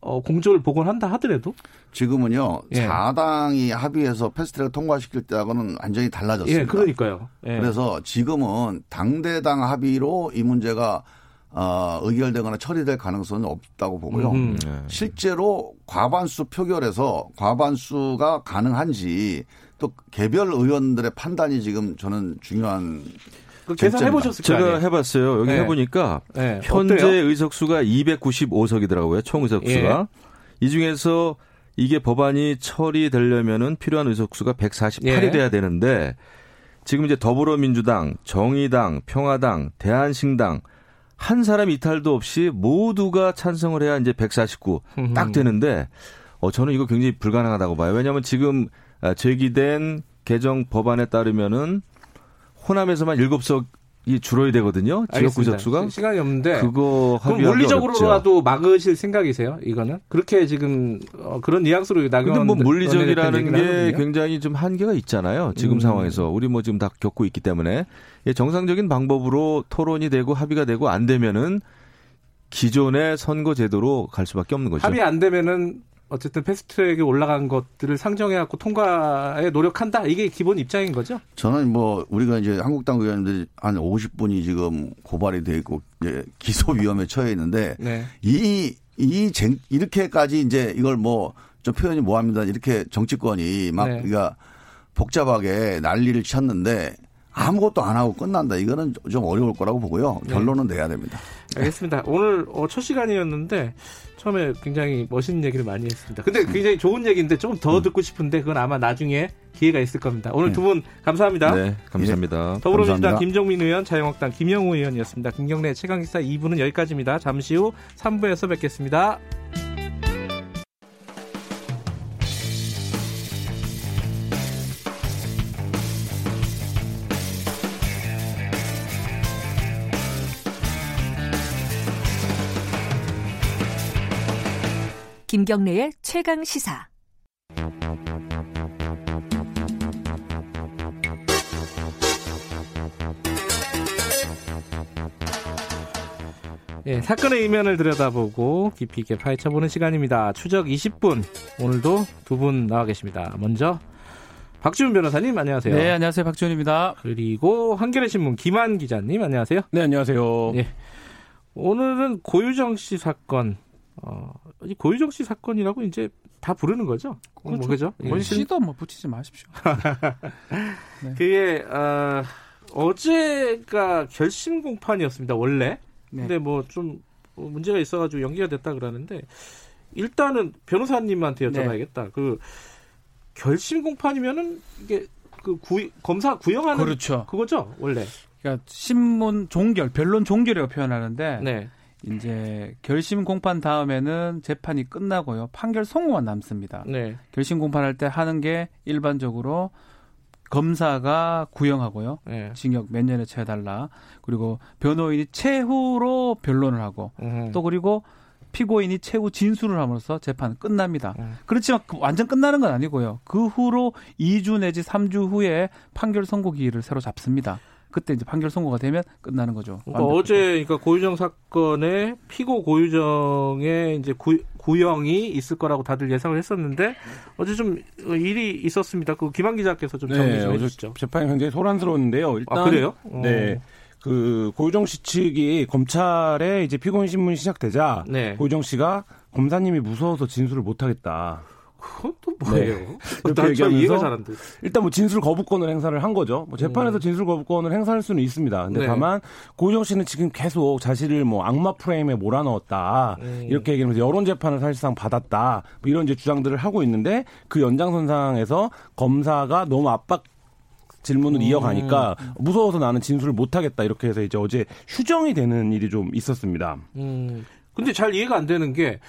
어, 공조를 복원한다 하더라도 지금은요 예. 4당이 합의해서 패스트트랙 통과시킬 때하고는 완전히 달라졌습니다. 예, 그러니까요. 예. 그래서 지금은 당대당 합의로 이 문제가 어, 의결되거나 처리될 가능성은 없다고 보고요. 음. 네. 실제로 과반수 표결에서 과반수가 가능한지 또 개별 의원들의 판단이 지금 저는 중요한 그 계산해 보셨을 거예요. 제가 해봤어요. 여기 네. 해보니까 네. 현재 어때요? 의석수가 295석이더라고요. 총 의석수가 예. 이 중에서 이게 법안이 처리되려면은 필요한 의석수가 148이 예. 돼야 되는데 지금 이제 더불어민주당, 정의당, 평화당, 대한신당 한 사람 이탈도 없이 모두가 찬성을 해야 이제 149 딱 되는데 어 저는 이거 굉장히 불가능하다고 봐요. 왜냐하면 지금 아, 제기된 개정 법안에 따르면은 호남에서만 7석 이 줄어야 되거든요. 지역구 접수가 시간이 없는데 그거 그럼 물리적으로라도 막으실 생각이세요? 이거는 그렇게 지금 어, 그런 뉘앙스로 나경. 근데 뭐 물리적이라는 게 굉장히 좀 한계가 있잖아요. 지금 음. 상황에서 우리 뭐 지금 다 겪고 있기 때문에 정상적인 방법으로 토론이 되고 합의가 되고 안 되면은 기존의 선거 제도로 갈 수밖에 없는 거죠. 합의 안 되면은 어쨌든 패스트트랙에 올라간 것들을 상정해갖고 통과에 노력한다. 이게 기본 입장인 거죠? 저는 뭐 우리가 이제 한국당 의원들 한 50분이 지금 고발이 돼 있고 이제 기소 위험에 처해 있는데 네. 이 이 쟁 이렇게까지 이제 이걸 뭐 좀 표현이 뭐합니다. 이렇게 정치권이 막 네. 그러니까 복잡하게 난리를 쳤는데 아무것도 안 하고 끝난다. 이거는 좀 어려울 거라고 보고요. 네. 결론은 네. 내야 됩니다. 알겠습니다. 오늘 어, 첫 시간이었는데 처음에 굉장히 멋있는 얘기를 많이 했습니다. 근데 굉장히 좋은 얘기인데 조금 더 음. 듣고 싶은데 그건 아마 나중에 기회가 있을 겁니다. 오늘 네. 두분 감사합니다. 네, 감사합니다. 예. 더불어민주당 감사합니다. 김정민 의원, 자유한국당 김영우 의원이었습니다. 김경래 최강기사 2부는 여기까지입니다. 잠시 후 3부에서 뵙겠습니다. 김경래의 최강 시사. 예, 사건의 이면을 들여다보고 깊이 있게 파헤쳐보는 시간입니다. 추적 20분. 오늘도 두 분 나와 계십니다. 먼저 박지훈 변호사님 안녕하세요. 네, 안녕하세요. 박지훈입니다. 그리고 한겨레 신문 김한 기자님 안녕하세요. 네, 안녕하세요. 예. 오늘은 고유정 씨 사건 어, 이 고유정 씨 사건이라고 이제 다 부르는 거죠. 그렇죠. 뭐, 그죠? 예. 시도 뭐 붙이지 마십시오. [laughs] 네. 그게 어, 어제가 결심 공판이었습니다. 원래. 네. 근데 뭐 좀 문제가 있어가지고 연기가 됐다 그러는데 일단은 변호사님한테 여쭤봐야겠다. 네. 그 결심 공판이면은 이게 그 구, 검사 구형하는 그렇죠. 그거죠 원래. 그러니까 신문 종결, 변론 종결이라고 표현하는데 네. 이제 결심 공판 다음에는 재판이 끝나고요. 판결 선고만 남습니다. 네. 결심 공판할 때 하는 게 일반적으로 검사가 구형하고요. 네. 징역 몇 년에 채워달라. 그리고 변호인이 최후로 변론을 하고 음. 또 그리고 피고인이 최후 진술을 함으로써 재판은 끝납니다. 음. 그렇지만 그 완전 끝나는 건 아니고요. 그 후로 2주 내지 3주 후에 판결 선고 기일을 새로 잡습니다. 그때 이제 판결 선고가 되면 끝나는 거죠. 그러니까 어제 그러니까 고유정 사건에 피고 고유정의 이제 구, 구형이 있을 거라고 다들 예상을 했었는데 어제 좀 일이 있었습니다. 그 김한 기자께서 좀 정리 좀 네, 해주시죠. 재판이 굉장히 소란스러웠는데요. 일단 아, 그래요? 어. 네. 그 고유정 씨 측이 검찰에 이제 피고인 신문이 시작되자 네. 고유정 씨가 검사님이 무서워서 진술을 못 하겠다. 그건 또 뭐예요? 네. 이렇게 [laughs] 얘기하면서 일단 뭐 진술 거부권을 행사를 한 거죠. 뭐 재판에서 음. 진술 거부권을 행사할 수는 있습니다. 근데 네. 다만 고유정 씨는 지금 계속 자신을 뭐 악마 프레임에 몰아넣었다 음. 이렇게 얘기하면서 여론 재판을 사실상 받았다 뭐 이런 이제 주장들을 하고 있는데 그 연장선상에서 검사가 너무 압박 질문을 음. 이어가니까 무서워서 나는 진술을 못하겠다 이렇게 해서 이제 어제 휴정이 되는 일이 좀 있었습니다. 음. 근데 잘 이해가 안 되는 게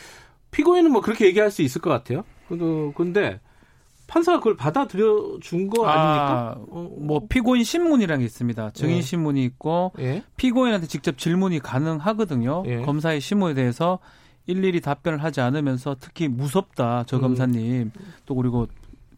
피고인은 뭐 그렇게 얘기할 수 있을 것 같아요. 근데 판사가 그걸 받아들여 준 거 아, 아닙니까? 어, 뭐 피고인 신문이라는 게 있습니다. 증인 예. 신문이 있고 예. 피고인한테 직접 질문이 가능하거든요. 예. 검사의 신문에 대해서 일일이 답변을 하지 않으면서 특히 무섭다 저 음. 검사님 음. 또 그리고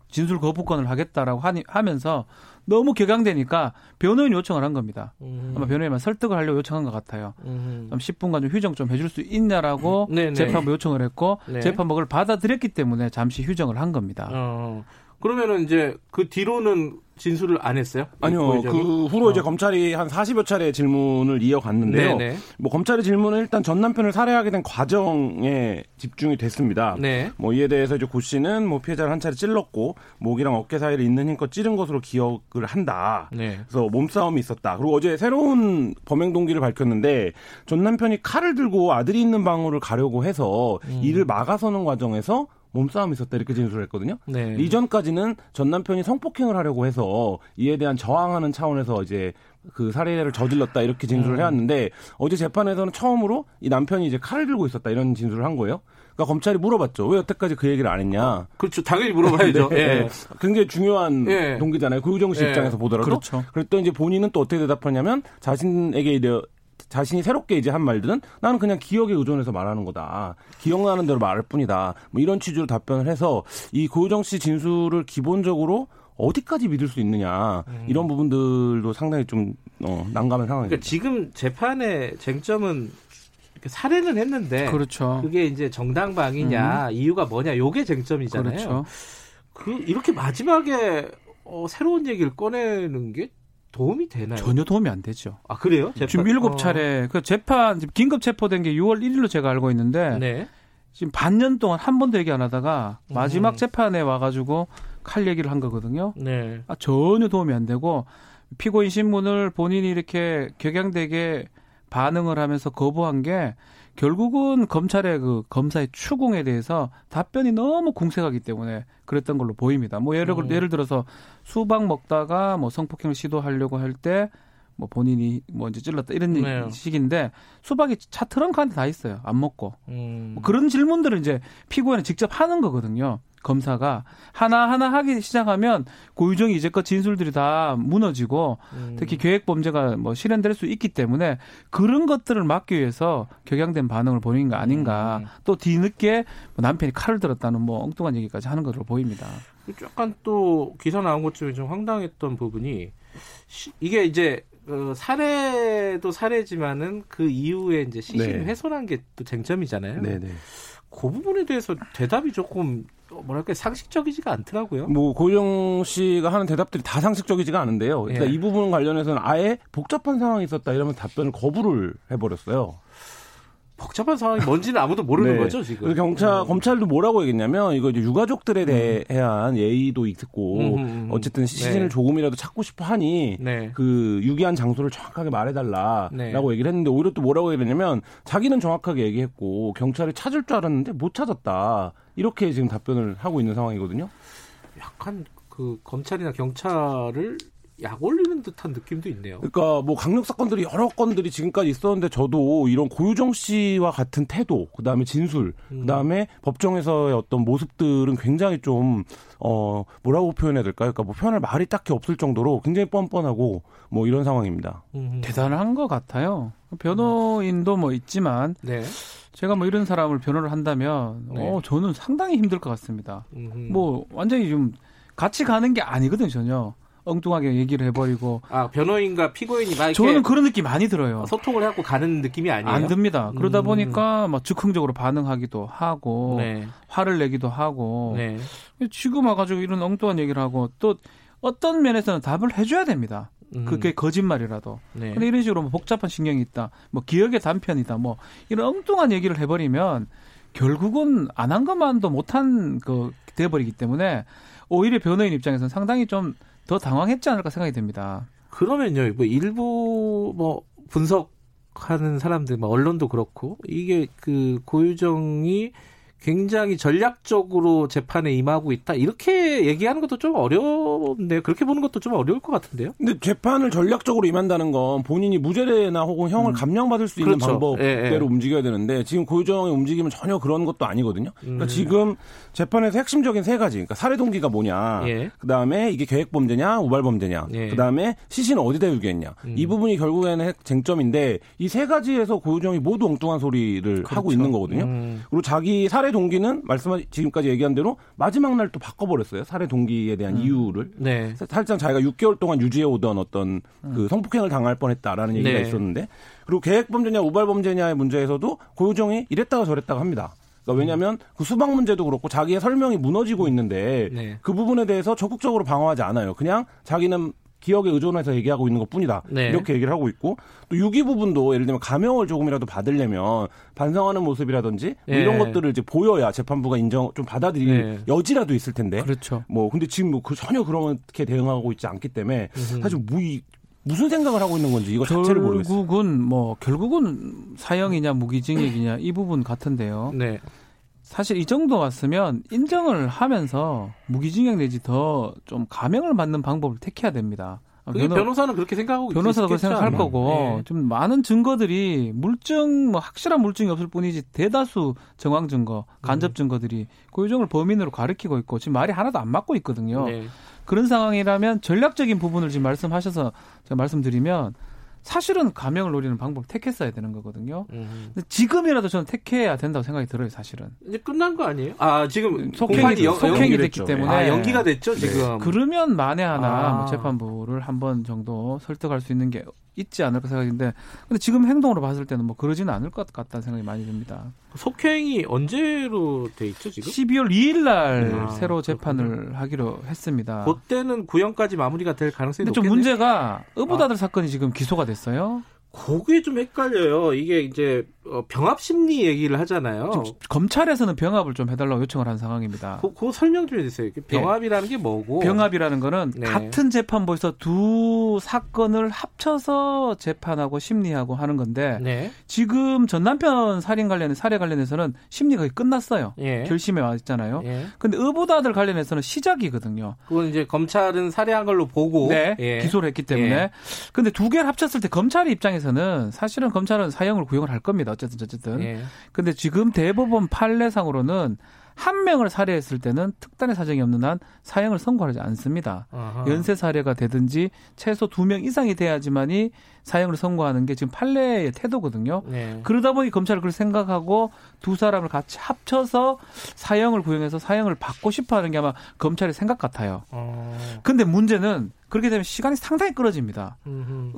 진술 거부권을 하겠다라고 하니, 하면서 너무 격양되니까 변호인 요청을 한 겁니다. 음. 아마 변호인만 설득을 하려고 요청한 것 같아요. 음. 10분간 좀 휴정 좀 해줄 수 있냐라고 음. 재판부 요청을 했고 네. 재판부를 받아들였기 때문에 잠시 휴정을 한 겁니다. 어. 그러면은 이제 그 뒤로는 진술을 안 했어요? 아니요. 그 후로 어. 이제 검찰이 한 40여 차례 질문을 이어갔는데요. 네네. 뭐 검찰의 질문은 일단 전 남편을 살해하게 된 과정에 집중이 됐습니다. 네. 뭐 이에 대해서 이제 고 씨는 뭐 피해자를 한 차례 찔렀고 목이랑 어깨 사이를 있는 힘껏 찌른 것으로 기억을 한다. 네. 그래서 몸싸움이 있었다. 그리고 어제 새로운 범행 동기를 밝혔는데 전 남편이 칼을 들고 아들이 있는 방으로 가려고 해서 음. 이를 막아서는 과정에서 몸싸움이 있었다 이렇게 진술을 했거든요. 네. 이전까지는 전 남편이 성폭행을 하려고 해서 이에 대한 저항하는 차원에서 이제 그 살해를 저질렀다 이렇게 진술을 음. 해왔는데 어제 재판에서는 처음으로 이 남편이 이제 칼을 들고 있었다 이런 진술을 한 거예요. 그러니까 검찰이 물어봤죠. 왜 여태까지 그 얘기를 안 했냐? 그렇죠. 당연히 물어봐야죠. [laughs] 네. 예. 굉장히 중요한 예. 동기잖아요. 고유정 씨 예. 입장에서 보더라도. 그렇죠. 그랬더니 이제 본인은 또 어떻게 대답하냐면 자신에게 이래 자신이 새롭게 이제 한 말들은 나는 그냥 기억에 의존해서 말하는 거다. 기억나는 대로 말할 뿐이다. 뭐 이런 취지로 답변을 해서 이 고유정 씨 진술을 기본적으로 어디까지 믿을 수 있느냐 음. 이런 부분들도 상당히 좀 어, 난감한 상황입니다. 그러니까 지금 재판의 쟁점은 살해는 했는데 그렇죠. 그게 이제 정당방위냐 음. 이유가 뭐냐 요게 쟁점이잖아요. 그렇죠. 그 이렇게 마지막에 어, 새로운 얘기를 꺼내는 게 도움이 되나요? 전혀 도움이 안 되죠. 아 그래요? 재판? 지금 일곱 어. 차례 그 재판 긴급 체포된 게 6월 1일로 제가 알고 있는데 네. 지금 반년 동안 한 번도 얘기 안 하다가 마지막 음. 재판에 와가지고 칼 얘기를 한 거거든요. 네. 아, 전혀 도움이 안 되고 피고인 신문을 본인이 이렇게 격양되게 반응을 하면서 거부한 게 결국은 검찰의 그 검사의 추궁에 대해서 답변이 너무 궁색하기 때문에 그랬던 걸로 보입니다. 뭐 예를 음. 예를 들어서 수박 먹다가 뭐 성폭행을 시도하려고 할 때 뭐 본인이 뭐 이제 찔렀다 이런 네. 식인데 수박이 차 트렁크 안에 다 있어요. 안 먹고 음. 뭐 그런 질문들을 이제 피고인은 직접 하는 거거든요. 검사가 하나 하나 하기 시작하면 고유정이 이제껏 진술들이 다 무너지고 음. 특히 계획 범죄가 뭐 실현될 수 있기 때문에 그런 것들을 막기 위해서 격양된 반응을 보이는 거 아닌가. 음. 또 뒤늦게 뭐 남편이 칼을 들었다는 뭐 엉뚱한 얘기까지 하는 것으로 보입니다. 약간 또 기사 나온 것 중에 좀 황당했던 부분이 이게 이제 그 사례도 사례지만은 그 이후에 이제 시신 네. 훼손한 게 또 쟁점이잖아요. 네네. 네. 그 부분에 대해서 대답이 조금 뭐랄까 상식적이지가 않더라고요. 뭐 고영 씨가 하는 대답들이 다 상식적이지가 않은데요. 그러니까 예. 이 부분 관련해서는 아예 복잡한 상황이 있었다 이러면 답변을 거부를 해버렸어요. 복잡한 상황이 뭔지는 아무도 모르는 네. 거죠 지금. 경찰 음. 검찰도 뭐라고 얘기했냐면 이거 이제 유가족들에 음. 대한 음. 예의도 있고 음, 음, 음, 어쨌든 시신을 네. 조금이라도 찾고 싶어 하니 네. 그 유기한 장소를 정확하게 말해달라라고 네. 얘기를 했는데 오히려 또 뭐라고 얘기했냐면 자기는 정확하게 얘기했고 경찰이 찾을 줄 알았는데 못 찾았다 이렇게 지금 답변을 하고 있는 상황이거든요. 약간 그 검찰이나 경찰을 약 올리는 듯한 느낌도 있네요. 그러니까 뭐 강력 사건들이 여러 건들이 지금까지 있었는데 저도 이런 고유정 씨와 같은 태도, 그다음에 진술, 음. 그다음에 법정에서의 어떤 모습들은 굉장히 좀 어, 뭐라고 표현해야 될까요? 그러니까 뭐 표현할 말이 딱히 없을 정도로 굉장히 뻔뻔하고 뭐 이런 상황입니다. 음. 대단한 것 같아요. 변호인도 뭐 있지만 네. 제가 뭐 이런 사람을 변호를 한다면 네. 어, 저는 상당히 힘들 것 같습니다. 음흠. 뭐 완전히 좀 같이 가는 게 아니거든요, 전혀. 엉뚱하게 얘기를 해버리고. 아 변호인과 피고인이 막 저는 그런 느낌 많이 들어요. 소통을 하고 가는 느낌이 아니에요. 안 듭니다. 그러다 음. 보니까 막 즉흥적으로 반응하기도 하고 네. 화를 내기도 하고. 네. 지금 와가지고 이런 엉뚱한 얘기를 하고 또 어떤 면에서는 답을 해줘야 됩니다. 음. 그게 거짓말이라도. 네. 근데 이런 식으로 뭐 복잡한 신경이 있다. 뭐 기억의 단편이다. 뭐 이런 엉뚱한 얘기를 해버리면 결국은 안 한 것만도 못한 그 돼버리기 때문에 오히려 변호인 입장에서는 상당히 좀 더 당황했지 않을까 생각이 됩니다. 그러면요, 뭐 일부 뭐 분석하는 사람들, 뭐 언론도 그렇고 이게 그 고유정이 굉장히 전략적으로 재판에 임하고 있다 이렇게 얘기하는 것도 좀 어려운데요. 그렇게 보는 것도 좀 어려울 것 같은데요. 근데 재판을 전략적으로 임한다는 건 본인이 무죄나 혹은 형을 음. 감형받을 수 있는 그렇죠. 방법대로 예, 예. 움직여야 되는데 지금 고유정의 움직임은 전혀 그런 것도 아니거든요. 그러니까 음. 지금 재판에서 핵심적인 세 가지. 그러니까 살해 동기가 뭐냐. 예. 그 다음에 이게 계획 범죄냐, 우발 범죄냐. 예. 그다음에 시신을 어디다 유기했냐. 음. 이 부분이 결국에는 쟁점인데 이 세 가지에서 고유정이 모두 엉뚱한 소리를 그렇죠. 하고 있는 거거든요. 음. 그리고 자기 살해 살해 동기는 말씀 지금까지 얘기한 대로 마지막 날 또 바꿔버렸어요. 살해 동기에 대한 음. 이유를. 네. 살짝 자기가 6개월 동안 유지해 오던 어떤 음. 그 성폭행을 당할 뻔했다라는 얘기가 네. 있었는데 그리고 계획 범죄냐 우발 범죄냐의 문제에서도 고유정이 이랬다가 저랬다가 합니다. 그러니까 왜냐하면 그 수박 문제도 그렇고 자기의 설명이 무너지고 있는데 네. 그 부분에 대해서 적극적으로 방어하지 않아요. 그냥 자기는 기억에 의존해서 얘기하고 있는 것 뿐이다. 네. 이렇게 얘기를 하고 있고 또 유기 부분도 예를 들면 감형을 조금이라도 받으려면 반성하는 모습이라든지 뭐 네. 이런 것들을 이제 보여야 재판부가 인정 좀 받아들일 네. 여지라도 있을 텐데. 그렇죠. 뭐 근데 지금 뭐그 전혀 그렇게 대응하고 있지 않기 때문에 음. 사실 뭐이 무슨 생각을 하고 있는 건지 이거 자체를 모르겠어요. 결국은 뭐 결국은 사형이냐 무기징역이냐 이 부분 같은데요. 네. 사실 이 정도 왔으면 인정을 하면서 무기징역 내지 더 좀 감형을 받는 방법을 택해야 됩니다. 그게 변호, 사는 그렇게 생각하고 변호사도 그렇게 생각할 아마. 거고 네. 좀 많은 증거들이 물증 뭐 확실한 물증이 없을 뿐이지 대다수 정황 증거, 간접 음. 증거들이 고유정을 범인으로 가리키고 있고 지금 말이 하나도 안 맞고 있거든요. 네. 그런 상황이라면 전략적인 부분을 지금 말씀하셔서 제가 말씀드리면 사실은 감형을 노리는 방법을 택했어야 되는 거거든요. 음. 근데 지금이라도 저는 택해야 된다고 생각이 들어요, 사실은. 이제 끝난 거 아니에요? 아, 지금 속행이, 여, 속행이 됐기 때문에. 아, 연기가 됐죠, 네. 지금. 그러면 만에 하나 아. 뭐 재판부를 한 번 정도 설득할 수 있는 게 있지 않을까 생각인데 근데 지금 행동으로 봤을 때는 뭐 그러지는 않을 것 같다는 생각이 많이 듭니다. 속행이 언제로 돼 있죠 지금? 12월 2일 날 아, 새로 재판을 그렇군요. 하기로 했습니다. 그때는 구형까지 마무리가 될 가능성이 높겠네요. 좀 문제가 의붓아들 아. 사건이 지금 기소가 됐어요. 그게 좀 헷갈려요. 이게 이제 어, 병합 심리 얘기를 하잖아요. 검찰에서는 병합을 좀 해달라고 요청을 한 상황입니다. 그, 그 설명 좀 해주세요. 병합이라는 예. 게 뭐고? 병합이라는 거는 네. 같은 재판부에서 두 사건을 합쳐서 재판하고 심리하고 하는 건데 네. 지금 전 남편 살인 관련 사례 관련해서는 심리가 끝났어요. 예. 결심에 와 있잖아요. 예. 근데 의보다들 관련해서는 시작이거든요. 그건 이제 검찰은 살해한 걸로 보고 네, 예. 기소를 했기 때문에. 예. 근데 두 개를 합쳤을 때 검찰 입장에서 는 사실은 검찰은 사형을 구형을 할 겁니다. 어쨌든 어쨌든. 예. 근데 지금 대법원 판례상으로는 한 명을 살해했을 때는 특단의 사정이 없는 한 사형을 선고하지 않습니다. 아하. 연쇄 살해가 되든지 최소 두 명 이상이 돼야지만이 사형을 선고하는 게 지금 판례의 태도거든요. 네. 그러다 보니 검찰은 그걸 생각하고 두 사람을 같이 합쳐서 사형을 구형해서 사형을 받고 싶어 하는 게 아마 검찰의 생각 같아요. 어. 근데 문제는 그렇게 되면 시간이 상당히 끌어집니다.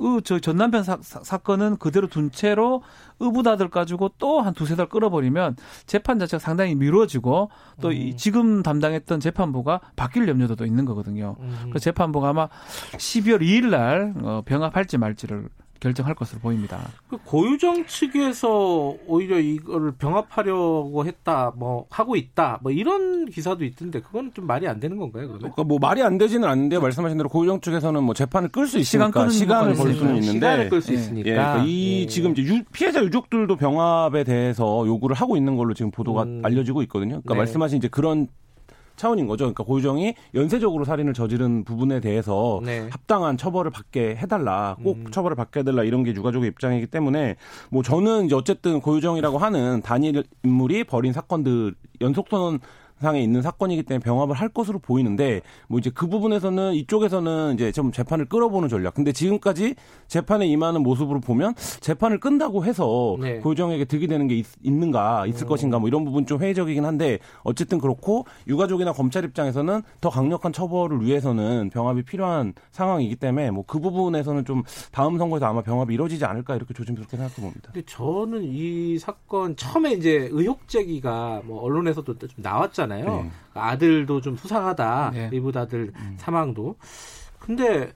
으, 저 전남편 사, 사, 건은 그대로 둔 채로 의부다들 가지고 또 한 두세 달 끌어버리면 재판 자체가 상당히 미뤄지고 또 음. 이, 지금 담당했던 재판부가 바뀔 염려도 있는 거거든요. 음. 그 재판부가 아마 12월 2일 날 어, 병합할지 말지를 결정할 것으로 보입니다. 그 고유정 측에서 오히려 이걸 병합하려고 했다, 뭐 하고 있다, 뭐 이런 기사도 있던데 그건 좀 말이 안 되는 건가요? 그러면? 그러니까 뭐 말이 안 되지는 않는데 말씀하신 대로 고유정 측에서는 뭐 재판을 끌 수 있으니까 시간 을벌 수는 있는데 시간을 끌수 예. 있으니까 예, 그러니까 이 예. 지금 이제 유, 피해자 유족들도 병합에 대해서 요구를 하고 있는 걸로 지금 보도가 음. 알려지고 있거든요. 그러니까 네. 말씀하신 이제 그런 차원인 거죠. 그러니까 고유정이 연쇄적으로 살인을 저지른 부분에 대해서 네. 합당한 처벌을 받게 해달라, 꼭 음. 처벌을 받게 해달라 이런 게 유가족의 입장이기 때문에 뭐 저는 어쨌든 고유정이라고 하는 단일 인물이 벌인 사건들 연속선언 상에 있는 사건이기 때문에 병합을 할 것으로 보이는데 뭐 이제 그 부분에서는 이쪽에서는 이제 좀 재판을 끌어보는 전략. 근데 지금까지 재판에 임하는 모습으로 보면 재판을 끈다고 해서 네. 고정에게 득이 되는 게 있, 는가 있을 오. 어. 것인가 뭐 이런 부분 좀 회의적이긴 한데 어쨌든 그렇고 유가족이나 검찰 입장에서는 더 강력한 처벌을 위해서는 병합이 필요한 상황이기 때문에 뭐 그 부분에서는 좀 다음 선거에서 아마 병합이 이루어지지 않을까 이렇게 조심스럽게 생각해 봅니다. 근데 저는 이 사건 처음에 이제 의혹 제기가 뭐 언론에서도 좀 나왔잖아요. 있잖아요. 네. 아들도 좀 수상하다. 네. 미부 아들 음. 사망도. 근데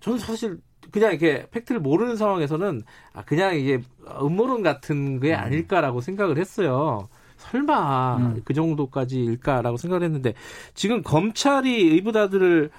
저는 사실 그냥 이렇게 팩트를 모르는 상황에서는 아 그냥 이게 음모론 같은 게 음. 아닐까라고 생각을 했어요. 설마 음. 그 정도까지일까라고 생각을 했는데 지금 검찰이 의붓아들을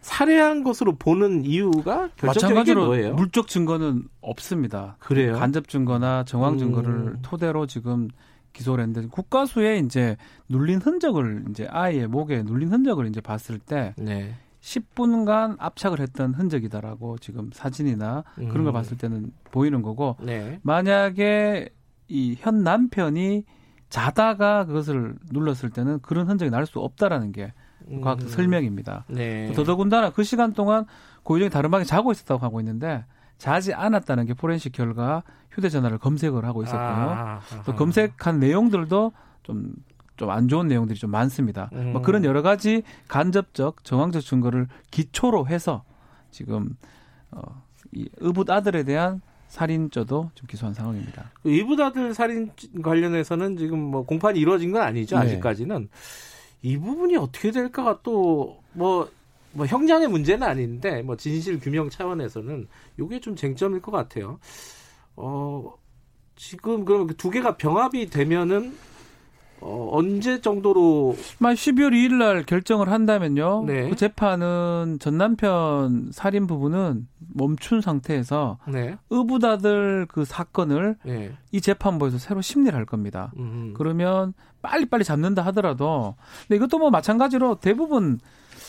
살해한 것으로 보는 이유가 마찬가지로 뭐예요? 물적 증거는 없습니다. 그래요? 간접 증거나 정황 증거를 음. 토대로 지금 기소를 했는데 국가수에 이제 눌린 흔적을 이제 아이의 목에 눌린 흔적을 이제 봤을 때 네. 10분간 압착을 했던 흔적이다라고 지금 사진이나 음. 그런 걸 봤을 때는 보이는 거고 네. 만약에 이 현 남편이 자다가 그것을 눌렀을 때는 그런 흔적이 날 수 없다라는 게 음. 과학적 설명입니다. 네. 더더군다나 그 시간 동안 고유정이 다른 방에 자고 있었다고 하고 있는데 자지 않았다는 게 포렌식 결과 휴대전화를 검색을 하고 있었고요. 아, 또 검색한 내용들도 좀 좀 안 좋은 내용들이 좀 많습니다. 뭐 음. 뭐 그런 여러 가지 간접적 정황적 증거를 기초로 해서 지금 어, 이 의붓 아들에 대한 살인죄도 좀 기소한 상황입니다. 의붓 아들 살인 관련해서는 지금 뭐 공판이 이루어진 건 아니죠. 네. 아직까지는 이 부분이 어떻게 될까가 또뭐 뭐 형량의 문제는 아닌데 뭐 진실 규명 차원에서는 이게 좀 쟁점일 것 같아요. 어 지금 그럼 두 개가 병합이 되면은 어, 언제 정도로? 만 12월 2일 날 결정을 한다면요. 네. 그 재판은 전 남편 살인 부분은 멈춘 상태에서 네. 의붓아들 그 사건을 네. 이 재판부에서 새로 심리를 할 겁니다. 음. 그러면 빨리빨리 잡는다 하더라도 근데 이것도 뭐 마찬가지로 대부분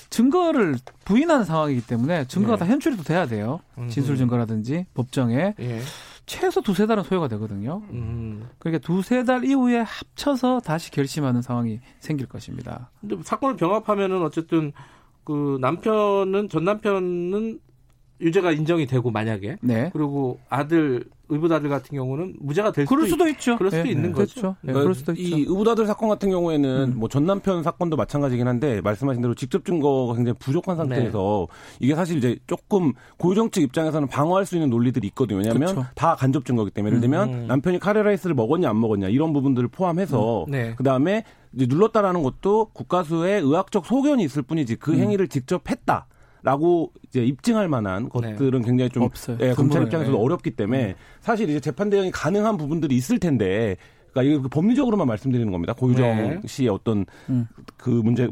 증거를 부인하는 상황이기 때문에 증거가 네. 다 현출이 돼야 돼요. 진술 증거라든지 법정에. 예. 최소 두세 달은 소요가 되거든요. 음. 그러니까 두세 달 이후에 합쳐서 다시 결심하는 상황이 생길 것입니다. 근데 사건을 병합하면은 어쨌든 그 남편은 전 남편은 유죄가 인정이 되고 만약에 네. 그리고 아들 의붓아들 같은 경우는 무죄가 될 그럴 수도, 있 죠. 그럴 수도 네, 있는 네. 거죠. 그렇죠. 네, 그럴 수도 이 있죠. 의붓아들 사건 같은 경우에는 음. 뭐 전 남편 사건도 마찬가지긴 한데 말씀하신 대로 직접 증거가 굉장히 부족한 상태에서 네. 이게 사실 이제 조금 고유정 측 입장에서는 방어할 수 있는 논리들이 있거든요. 왜냐하면 그렇죠. 다 간접 증거기 때문에 예를 들면 음. 남편이 카레라이스를 먹었냐 안 먹었냐 이런 부분들을 포함해서 음. 네. 그 다음에 눌렀다라는 것도 국가수의 의학적 소견이 있을 뿐이지 그 음. 행위를 직접 했다. 라고 이제 입증할 만한 네. 것들은 네. 굉장히 좀 없어요. 예, 검찰 입장에서도 네. 어렵기 때문에 음. 사실 이제 재판 대응이 가능한 부분들이 있을 텐데 그러니까 이게 그 법리적으로만 말씀드리는 겁니다. 고유정 네. 씨의 어떤 음. 그 문제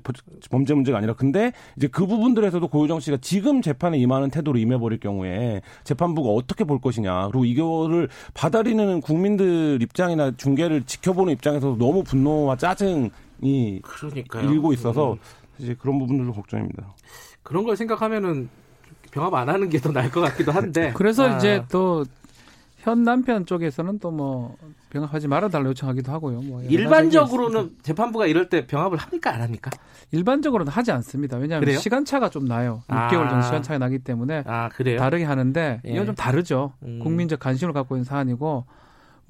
범죄 문제가 아니라 근데 이제 그 부분들에서도 고유정 씨가 지금 재판에 임하는 태도로 임해버릴 경우에 재판부가 어떻게 볼 것이냐 그리고 이거를 받아들이는 국민들 입장이나 중계를 지켜보는 입장에서도 너무 분노와 짜증이 그러니까요. 일고 있어서 음. 이제 그런 부분들도 걱정입니다. 그런 걸 생각하면은 병합 안 하는 게 더 나을 것 같기도 한데. 그래서 아. 이제 또 현 남편 쪽에서는 또 뭐 병합하지 말아달라 요청하기도 하고요. 뭐 일반적으로는 재판부가 이럴 때 병합을 합니까 안 합니까? 일반적으로는 하지 않습니다. 왜냐하면 그래요? 시간차가 좀 나요. 6개월 정도 아. 시간차가 나기 때문에 아, 다르게 하는데 이건 예. 좀 다르죠. 음. 국민적 관심을 갖고 있는 사안이고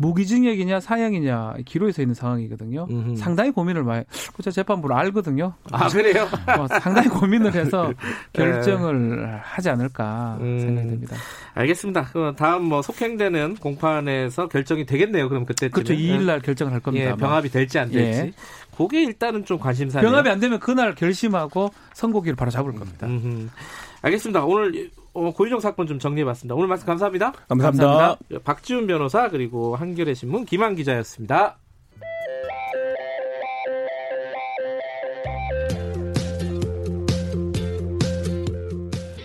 무기징역이냐 사형이냐 기로에 서 있는 상황이거든요. 음흠. 상당히 고민을 많이. 그저 재판부를 알거든요. 아 그래요? 어, 상당히 고민을 해서 [laughs] 네. 결정을 네. 하지 않을까 음, 생각이 듭니다. 알겠습니다. 그럼 다음 뭐 속행되는 공판에서 결정이 되겠네요. 그럼 그때 그렇죠. 2일 날 결정을 할 겁니다. 예, 병합이 될지 안 될지. 예. 그게 일단은 좀 관심사네요. 병합이 안 되면 그날 결심하고 선고기를 바로 잡을 겁니다. 음흠. 알겠습니다. 오늘 어, 고유정 사건 좀 정리해봤습니다. 오늘 말씀 감사합니다. 감사합니다. 감사합니다. 박지훈 변호사 그리고 한겨레 신문 김한 기자였습니다.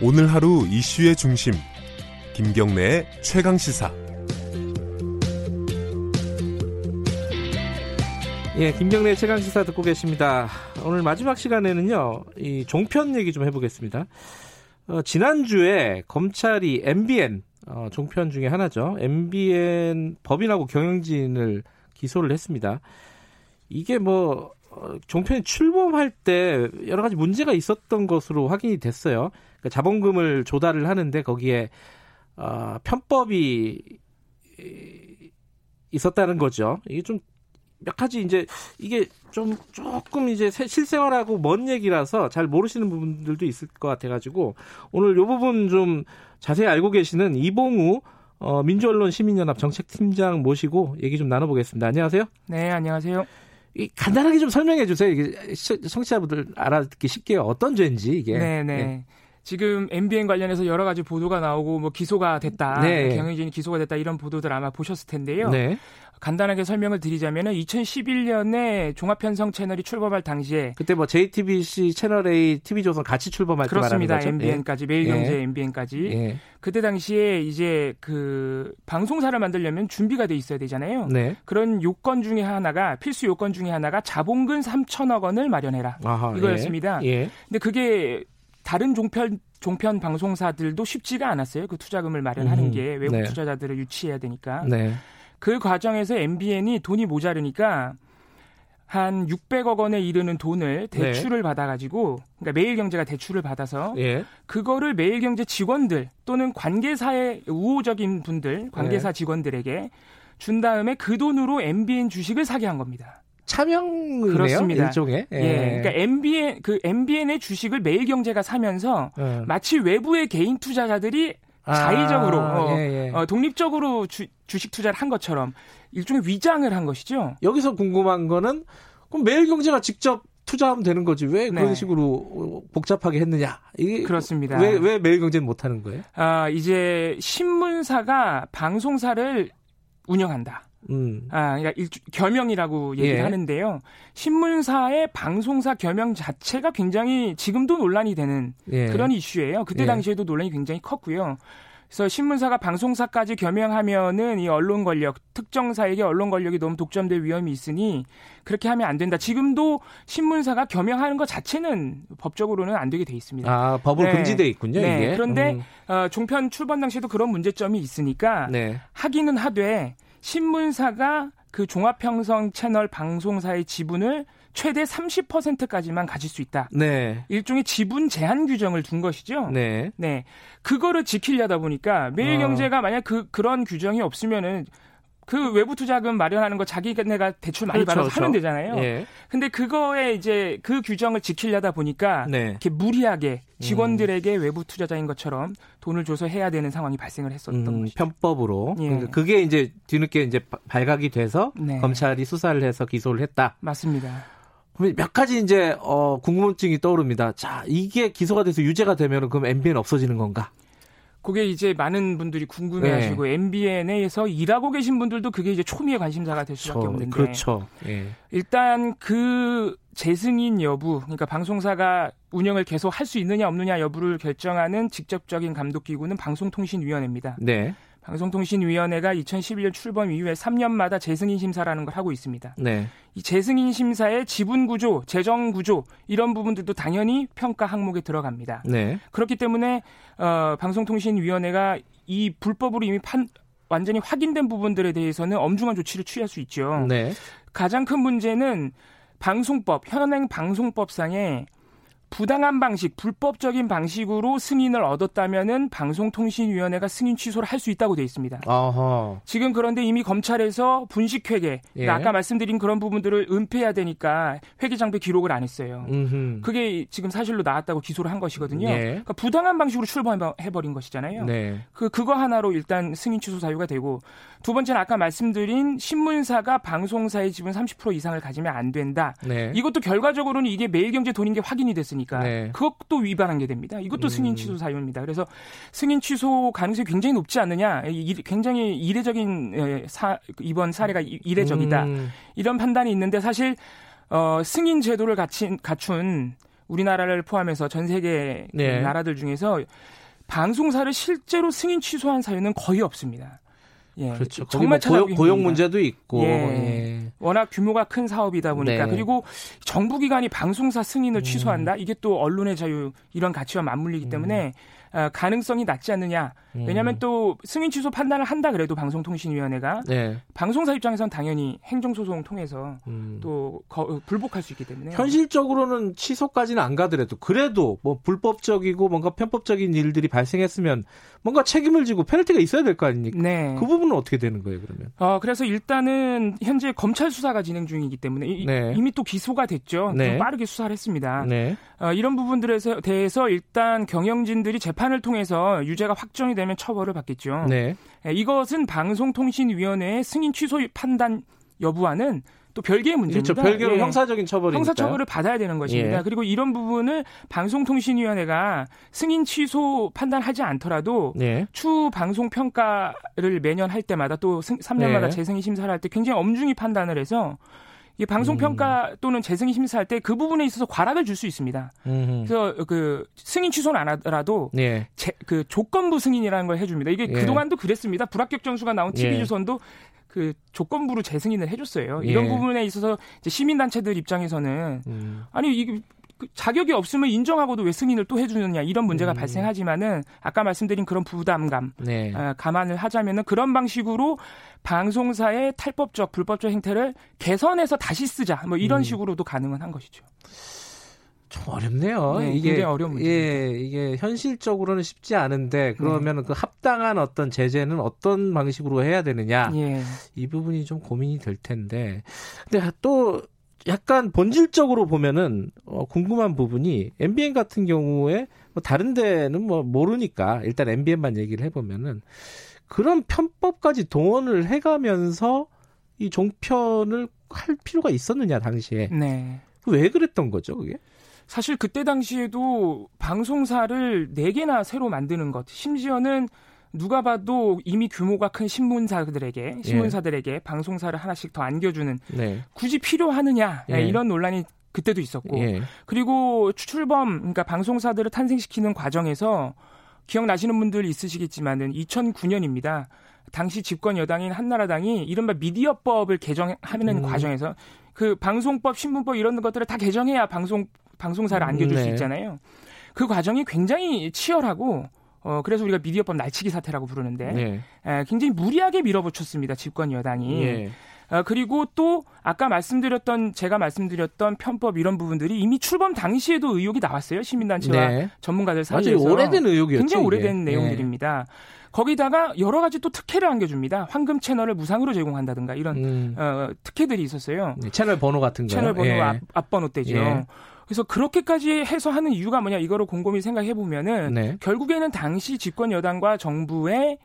오늘 하루 이슈의 중심 김경래의 최강 시사. 예, 김경래 최강 시사 듣고 계십니다. 오늘 마지막 시간에는요, 이 종편 얘기 좀 해보겠습니다. 어, 지난주에 검찰이 MBN 어, 종편 중에 하나죠. MBN 법인하고 경영진을 기소를 했습니다. 이게 뭐 어, 종편이 출범할 때 여러 가지 문제가 있었던 것으로 확인이 됐어요. 그러니까 자본금을 조달을 하는데 거기에 어, 편법이 있었다는 거죠. 이게 좀 몇 가지 이제 이게 좀 조금 이제 실생활하고 먼 얘기라서 잘 모르시는 부분들도 있을 것 같아가지고 오늘 요 부분 좀 자세히 알고 계시는 이봉우 어, 민주언론 시민연합 정책팀장 모시고 얘기 좀 나눠보겠습니다. 안녕하세요. 네, 안녕하세요. 이 간단하게 좀 설명해 주세요. 이게 청취자분들 알아듣기 쉽게 어떤 죄인지 이게. 네, 네. 네. 지금 MBN 관련해서 여러 가지 보도가 나오고 뭐 기소가 됐다, 네. 경영진이 기소가 됐다 이런 보도들 아마 보셨을 텐데요. 네. 간단하게 설명을 드리자면은 2011년에 종합편성 채널이 출범할 당시에 그때 뭐 JTBC 채널 A, TV조선 같이 출범할 그렇습니다. MBN까지 예. 매일경제 예. MBN까지 예. 그때 당시에 이제 그 방송사를 만들려면 준비가 돼 있어야 되잖아요. 네. 그런 요건 중에 하나가 필수 요건 중에 하나가 자본금 3천억 원을 마련해라 아하, 이거였습니다. 예. 예. 근데 그게 다른 종편 종편 방송사들도 쉽지가 않았어요. 그 투자금을 마련하는 음, 게 외국 네. 투자자들을 유치해야 되니까. 네. 그 과정에서 MBN이 돈이 모자르니까 한 600억 원에 이르는 돈을 네. 대출을 네. 받아가지고 그러니까 매일경제가 대출을 받아서 예. 그거를 매일경제 직원들 또는 관계사의 우호적인 분들 관계사 네. 직원들에게 준 다음에 그 돈으로 MBN 주식을 사게 한 겁니다. 차명이네요. 그렇습니다. 일종의. 예. 예. 그러니까 MBN 그 MBN의 주식을 매일경제가 사면서 예. 마치 외부의 개인 투자자들이 아, 자의적으로 어, 예, 예. 어, 독립적으로 주, 주식 투자를 한 것처럼 일종의 위장을 한 것이죠. 여기서 궁금한 거는 그럼 매일경제가 직접 투자하면 되는 거지 왜 그런 네. 식으로 복잡하게 했느냐 이게 그렇습니다. 왜 왜 매일경제는 못 하는 거예요? 아 이제 신문사가 방송사를 운영한다. 음. 아, 그러니까 일주, 겸영이라고 얘기를 예. 하는데요. 신문사의 방송사 겸영 자체가 굉장히 지금도 논란이 되는 예. 그런 이슈예요. 그때 예. 당시에도 논란이 굉장히 컸고요. 그래서 신문사가 방송사까지 겸용하면은 이 언론 권력, 특정사에게 언론 권력이 너무 독점될 위험이 있으니 그렇게 하면 안 된다. 지금도 신문사가 겸용하는 것 자체는 법적으로는 안 되게 돼 있습니다. 아, 법으로 네. 금지돼 있군요. 네. 이게. 그런데 음. 어, 종편 출범 당시에도 그런 문제점이 있으니까 네. 하기는 하되 신문사가 그 종합형성 채널 방송사의 지분을 최대 30%까지만 가질 수 있다. 네. 일종의 지분 제한 규정을 둔 것이죠. 네. 네. 그거를 지키려다 보니까 매일경제가 어. 만약 그 그런 규정이 없으면은 그 외부 투자금 마련하는 거 자기네가 대출 많이 그렇죠, 받아서 그렇죠. 하면 되잖아요. 예. 근데 그거에 이제 그 규정을 지키려다 보니까 네. 이렇게 무리하게 직원들에게 음. 외부 투자자인 것처럼 돈을 줘서 해야 되는 상황이 발생을 했었던 음, 것이죠. 편법으로. 예. 그러니까 그게 이제 뒤늦게 이제 발각이 돼서 네. 검찰이 수사를 해서 기소를 했다. 맞습니다. 몇 가지 이제 어 궁금증이 떠오릅니다. 자, 이게 기소가 돼서 유죄가 되면 그럼 MBN 없어지는 건가? 그게 이제 많은 분들이 궁금해하시고 네. MBN에서 일하고 계신 분들도 그게 이제 초미의 관심사가 될 수밖에 그렇죠. 없는데. 그렇죠. 예. 일단 그 재승인 여부, 그러니까 방송사가 운영을 계속 할 수 있느냐 없느냐 여부를 결정하는 직접적인 감독 기구는 방송통신위원회입니다. 네. 방송통신위원회가 2011년 출범 이후에 3년마다 재승인 심사라는 걸 하고 있습니다. 네. 이 재승인 심사의 지분 구조, 재정 구조 이런 부분들도 당연히 평가 항목에 들어갑니다. 네. 그렇기 때문에 어, 방송통신위원회가 이 불법으로 이미 판 완전히 확인된 부분들에 대해서는 엄중한 조치를 취할 수 있죠. 네. 가장 큰 문제는 방송법 현행 방송법상에 부당한 방식, 불법적인 방식으로 승인을 얻었다면은 방송통신위원회가 승인 취소를 할 수 있다고 돼 있습니다. 어허. 지금 그런데 이미 검찰에서 분식회계, 그러니까 예. 아까 말씀드린 그런 부분들을 은폐해야 되니까 회계장부 기록을 안 했어요. 음흠. 그게 지금 사실로 나왔다고 기소를 한 것이거든요. 예. 그러니까 부당한 방식으로 출범해버린 것이잖아요. 네. 그 그거 하나로 일단 승인 취소 사유가 되고 두 번째는 아까 말씀드린 신문사가 방송사의 지분 30% 이상을 가지면 안 된다. 네. 이것도 결과적으로는 이게 매일경제 돈인 게 확인이 됐으니까 네. 그것도 위반한 게 됩니다. 이것도 음. 승인 취소 사유입니다. 그래서 승인 취소 가능성이 굉장히 높지 않느냐. 굉장히 이례적인 사, 이번 사례가 이례적이다. 음. 이런 판단이 있는데 사실 어, 승인 제도를 갖춘, 갖춘 우리나라를 포함해서 전 세계 네. 나라들 중에서 방송사를 실제로 승인 취소한 사유는 거의 없습니다. 예, 그렇죠. 정말 뭐 고용, 고용, 문제도 있고 예. 예. 워낙 규모가 큰 사업이다 보니까 네. 그리고 정부 기관이 방송사 승인을 음. 취소한다 이게 또 언론의 자유 이런 가치와 맞물리기 음. 때문에 어, 가능성이 낮지 않느냐. 음. 왜냐하면 또 승인 취소 판단을 한다 그래도 방송통신위원회가 네. 방송사 입장에서는 당연히 행정소송 통해서 음. 또 거, 불복할 수 있기 때문에 현실적으로는 취소까지는 안 가더라도 그래도 뭐 불법적이고 뭔가 편법적인 일들이 발생했으면 뭔가 책임을 지고 페널티가 있어야 될 거 아닙니까? 네. 그 부분은 어떻게 되는 거예요 그러면? 어 그래서 일단은 현재 검찰 수사가 진행 중이기 때문에 이, 네. 이미 또 기소가 됐죠. 네. 좀 빠르게 수사를 했습니다. 네. 어, 이런 부분들에 대해서 일단 경영진들이 재판 을 통해서 유죄가 확정이 되면 처벌을 받겠죠. 네. 예, 이것은 방송통신위원회의 승인 취소 판단 여부와는 또 별개의 문제입니다. 그렇죠. 별개로 예. 형사적인 처벌이 형사 처벌을 받아야 되는 것입니다. 예. 그리고 이런 부분을 방송통신위원회가 승인 취소 판단하지 않더라도 예. 추 방송 평가를 매년 할 때마다 또 3년마다 재승인 심사를 할 때 굉장히 엄중히 판단을 해서 이 방송 평가 음. 또는 재승인 심사할 때 그 부분에 있어서 과락을 줄 수 있습니다. 음흠. 그래서 그 승인 취소는 안 하더라도 예. 제, 그 조건부 승인이라는 걸 해줍니다. 이게 예. 그동안도 그랬습니다. 불합격 점수가 나온 TV조선도 예. 그 조건부로 재승인을 해줬어요. 이런 예. 부분에 있어서 이제 시민단체들 입장에서는 음. 아니 이게 그 자격이 없으면 인정하고도 왜 승인을 또 해주느냐 이런 문제가 음. 발생하지만은 아까 말씀드린 그런 부담감 네. 어, 감안을 하자면은 그런 방식으로 방송사의 탈법적 불법적 행태를 개선해서 다시 쓰자 뭐 이런 음. 식으로도 가능은 한 것이죠. 좀 어렵네요. 네, 이게 어려운 문제. 예, 이게 현실적으로는 쉽지 않은데 그러면 네. 그 합당한 어떤 제재는 어떤 방식으로 해야 되느냐 예. 이 부분이 좀 고민이 될 텐데. 근데 또 약간 본질적으로 보면은 어, 궁금한 부분이 MBN 같은 경우에 뭐 다른 데는 뭐 모르니까 일단 MBN만 얘기를 해보면은 그런 편법까지 동원을 해가면서 이 종편을 할 필요가 있었느냐 당시에 네. 왜 그랬던 거죠 그게? 사실 그때 당시에도 방송사를 4개나 새로 만드는 것 심지어는 누가 봐도 이미 규모가 큰 신문사들에게 예. 신문사들에게 예. 방송사를 하나씩 더 안겨주는 네. 굳이 필요하느냐 예. 이런 논란이 그때도 있었고 예. 그리고 추출범 그러니까 방송사들을 탄생시키는 과정에서 기억나시는 분들 있으시겠지만은 2009년입니다. 당시 집권 여당인 한나라당이 이른바 미디어법을 개정하는 음. 과정에서 그 방송법, 신문법 이런 것들을 다 개정해야 방송 방송사를 안겨줄 네. 수 있잖아요. 그 과정이 굉장히 치열하고 어, 그래서 우리가 미디어법 날치기 사태라고 부르는데 네. 에, 굉장히 무리하게 밀어붙였습니다. 집권 여당이. 네. 어, 그리고 또 아까 말씀드렸던 제가 말씀드렸던 편법 이런 부분들이 이미 출범 당시에도 의혹이 나왔어요. 시민단체와 네. 전문가들 사이에서. 오래된 의혹이었죠. 굉장히 오래된 이게. 내용들입니다. 거기다가 여러 가지 또 특혜를 안겨줍니다. 황금 채널을 무상으로 제공한다든가 이런 음. 어, 특혜들이 있었어요. 네, 채널 번호 같은 거. 채널 번호 예. 앞, 앞번호 때죠. 예. 그래서 그렇게까지 해서 하는 이유가 뭐냐 이거를 곰곰이 생각해 보면은 네. 결국에는 당시 집권 여당과 정부의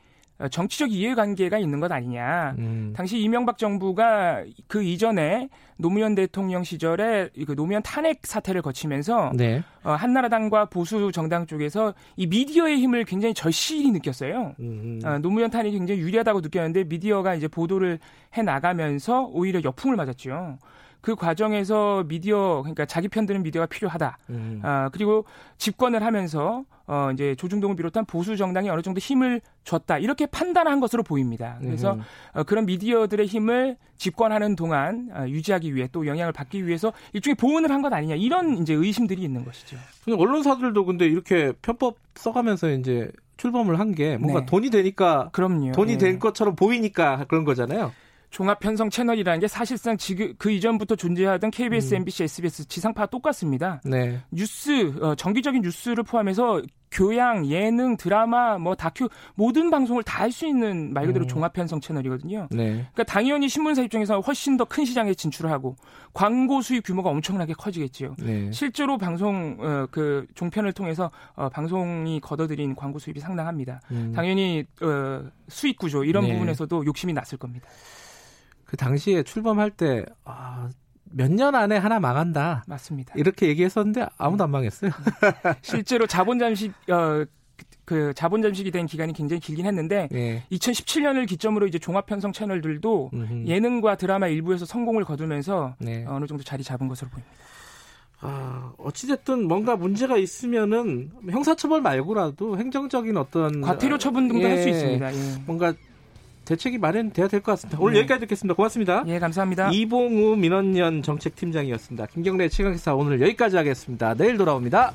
정치적 이해관계가 있는 것 아니냐. 음. 당시 이명박 정부가 그 이전에 노무현 대통령 시절에 그 노무현 탄핵 사태를 거치면서 네. 어, 한나라당과 보수 정당 쪽에서 이 미디어의 힘을 굉장히 절실히 느꼈어요. 음. 어, 노무현 탄핵이 굉장히 유리하다고 느꼈는데 미디어가 이제 보도를 해 나가면서 오히려 역풍을 맞았죠. 그 과정에서 미디어 그러니까 자기 편드는 미디어가 필요하다. 음. 아, 그리고 집권을 하면서 어 이제 조중동을 비롯한 보수 정당이 어느 정도 힘을 줬다. 이렇게 판단한 것으로 보입니다. 그래서 음. 어, 그런 미디어들의 힘을 집권하는 동안 어, 유지하기 위해 또 영향을 받기 위해서 일종의 보온을 한 것 아니냐. 이런 이제 의심들이 있는 것이죠. 언론사들도 근데 이렇게 편법 써가면서 이제 출범을 한 게 뭔가 네. 돈이 되니까 그럼요. 돈이 네. 된 것처럼 보이니까 그런 거잖아요. 종합 편성 채널이라는 게 사실상 지금 그 이전부터 존재하던 KBS, 음. MBC, SBS 지상파 똑같습니다. 네. 뉴스 어, 정기적인 뉴스를 포함해서 교양, 예능, 드라마, 뭐 다큐 모든 방송을 다 할 수 있는 말 그대로 음. 종합 편성 채널이거든요. 네. 그러니까 당연히 신문사 입장에서 훨씬 더 큰 시장에 진출하고 광고 수입 규모가 엄청나게 커지겠지요. 네. 실제로 방송 어, 그 종편을 통해서 어, 방송이 걷어들인 광고 수입이 상당합니다. 음. 당연히 어, 수익 구조 이런 네. 부분에서도 욕심이 났을 겁니다. 그 당시에 출범할 때, 아, 몇 년 안에 하나 망한다. 맞습니다. 이렇게 얘기했었는데 아무도 안 망했어요. 실제로 자본 잠식, 어, 그 자본 잠식이 된 기간이 굉장히 길긴 했는데 예. 2017년을 기점으로 이제 종합 편성 채널들도 음흠. 예능과 드라마 일부에서 성공을 거두면서 네. 어느 정도 자리 잡은 것으로 보입니다. 아, 어찌됐든 뭔가 문제가 있으면은 형사처벌 말고라도 행정적인 어떤 과태료 처분 등도 예, 할수 있습니다. 예. 뭔가 대책이 마련돼야 될 것 같습니다. 오늘 네. 여기까지 듣겠습니다. 고맙습니다. 예, 감사합니다. 이봉우 민원연 정책팀장이었습니다. 김경래 최강기사 오늘 여기까지 하겠습니다. 내일 돌아옵니다.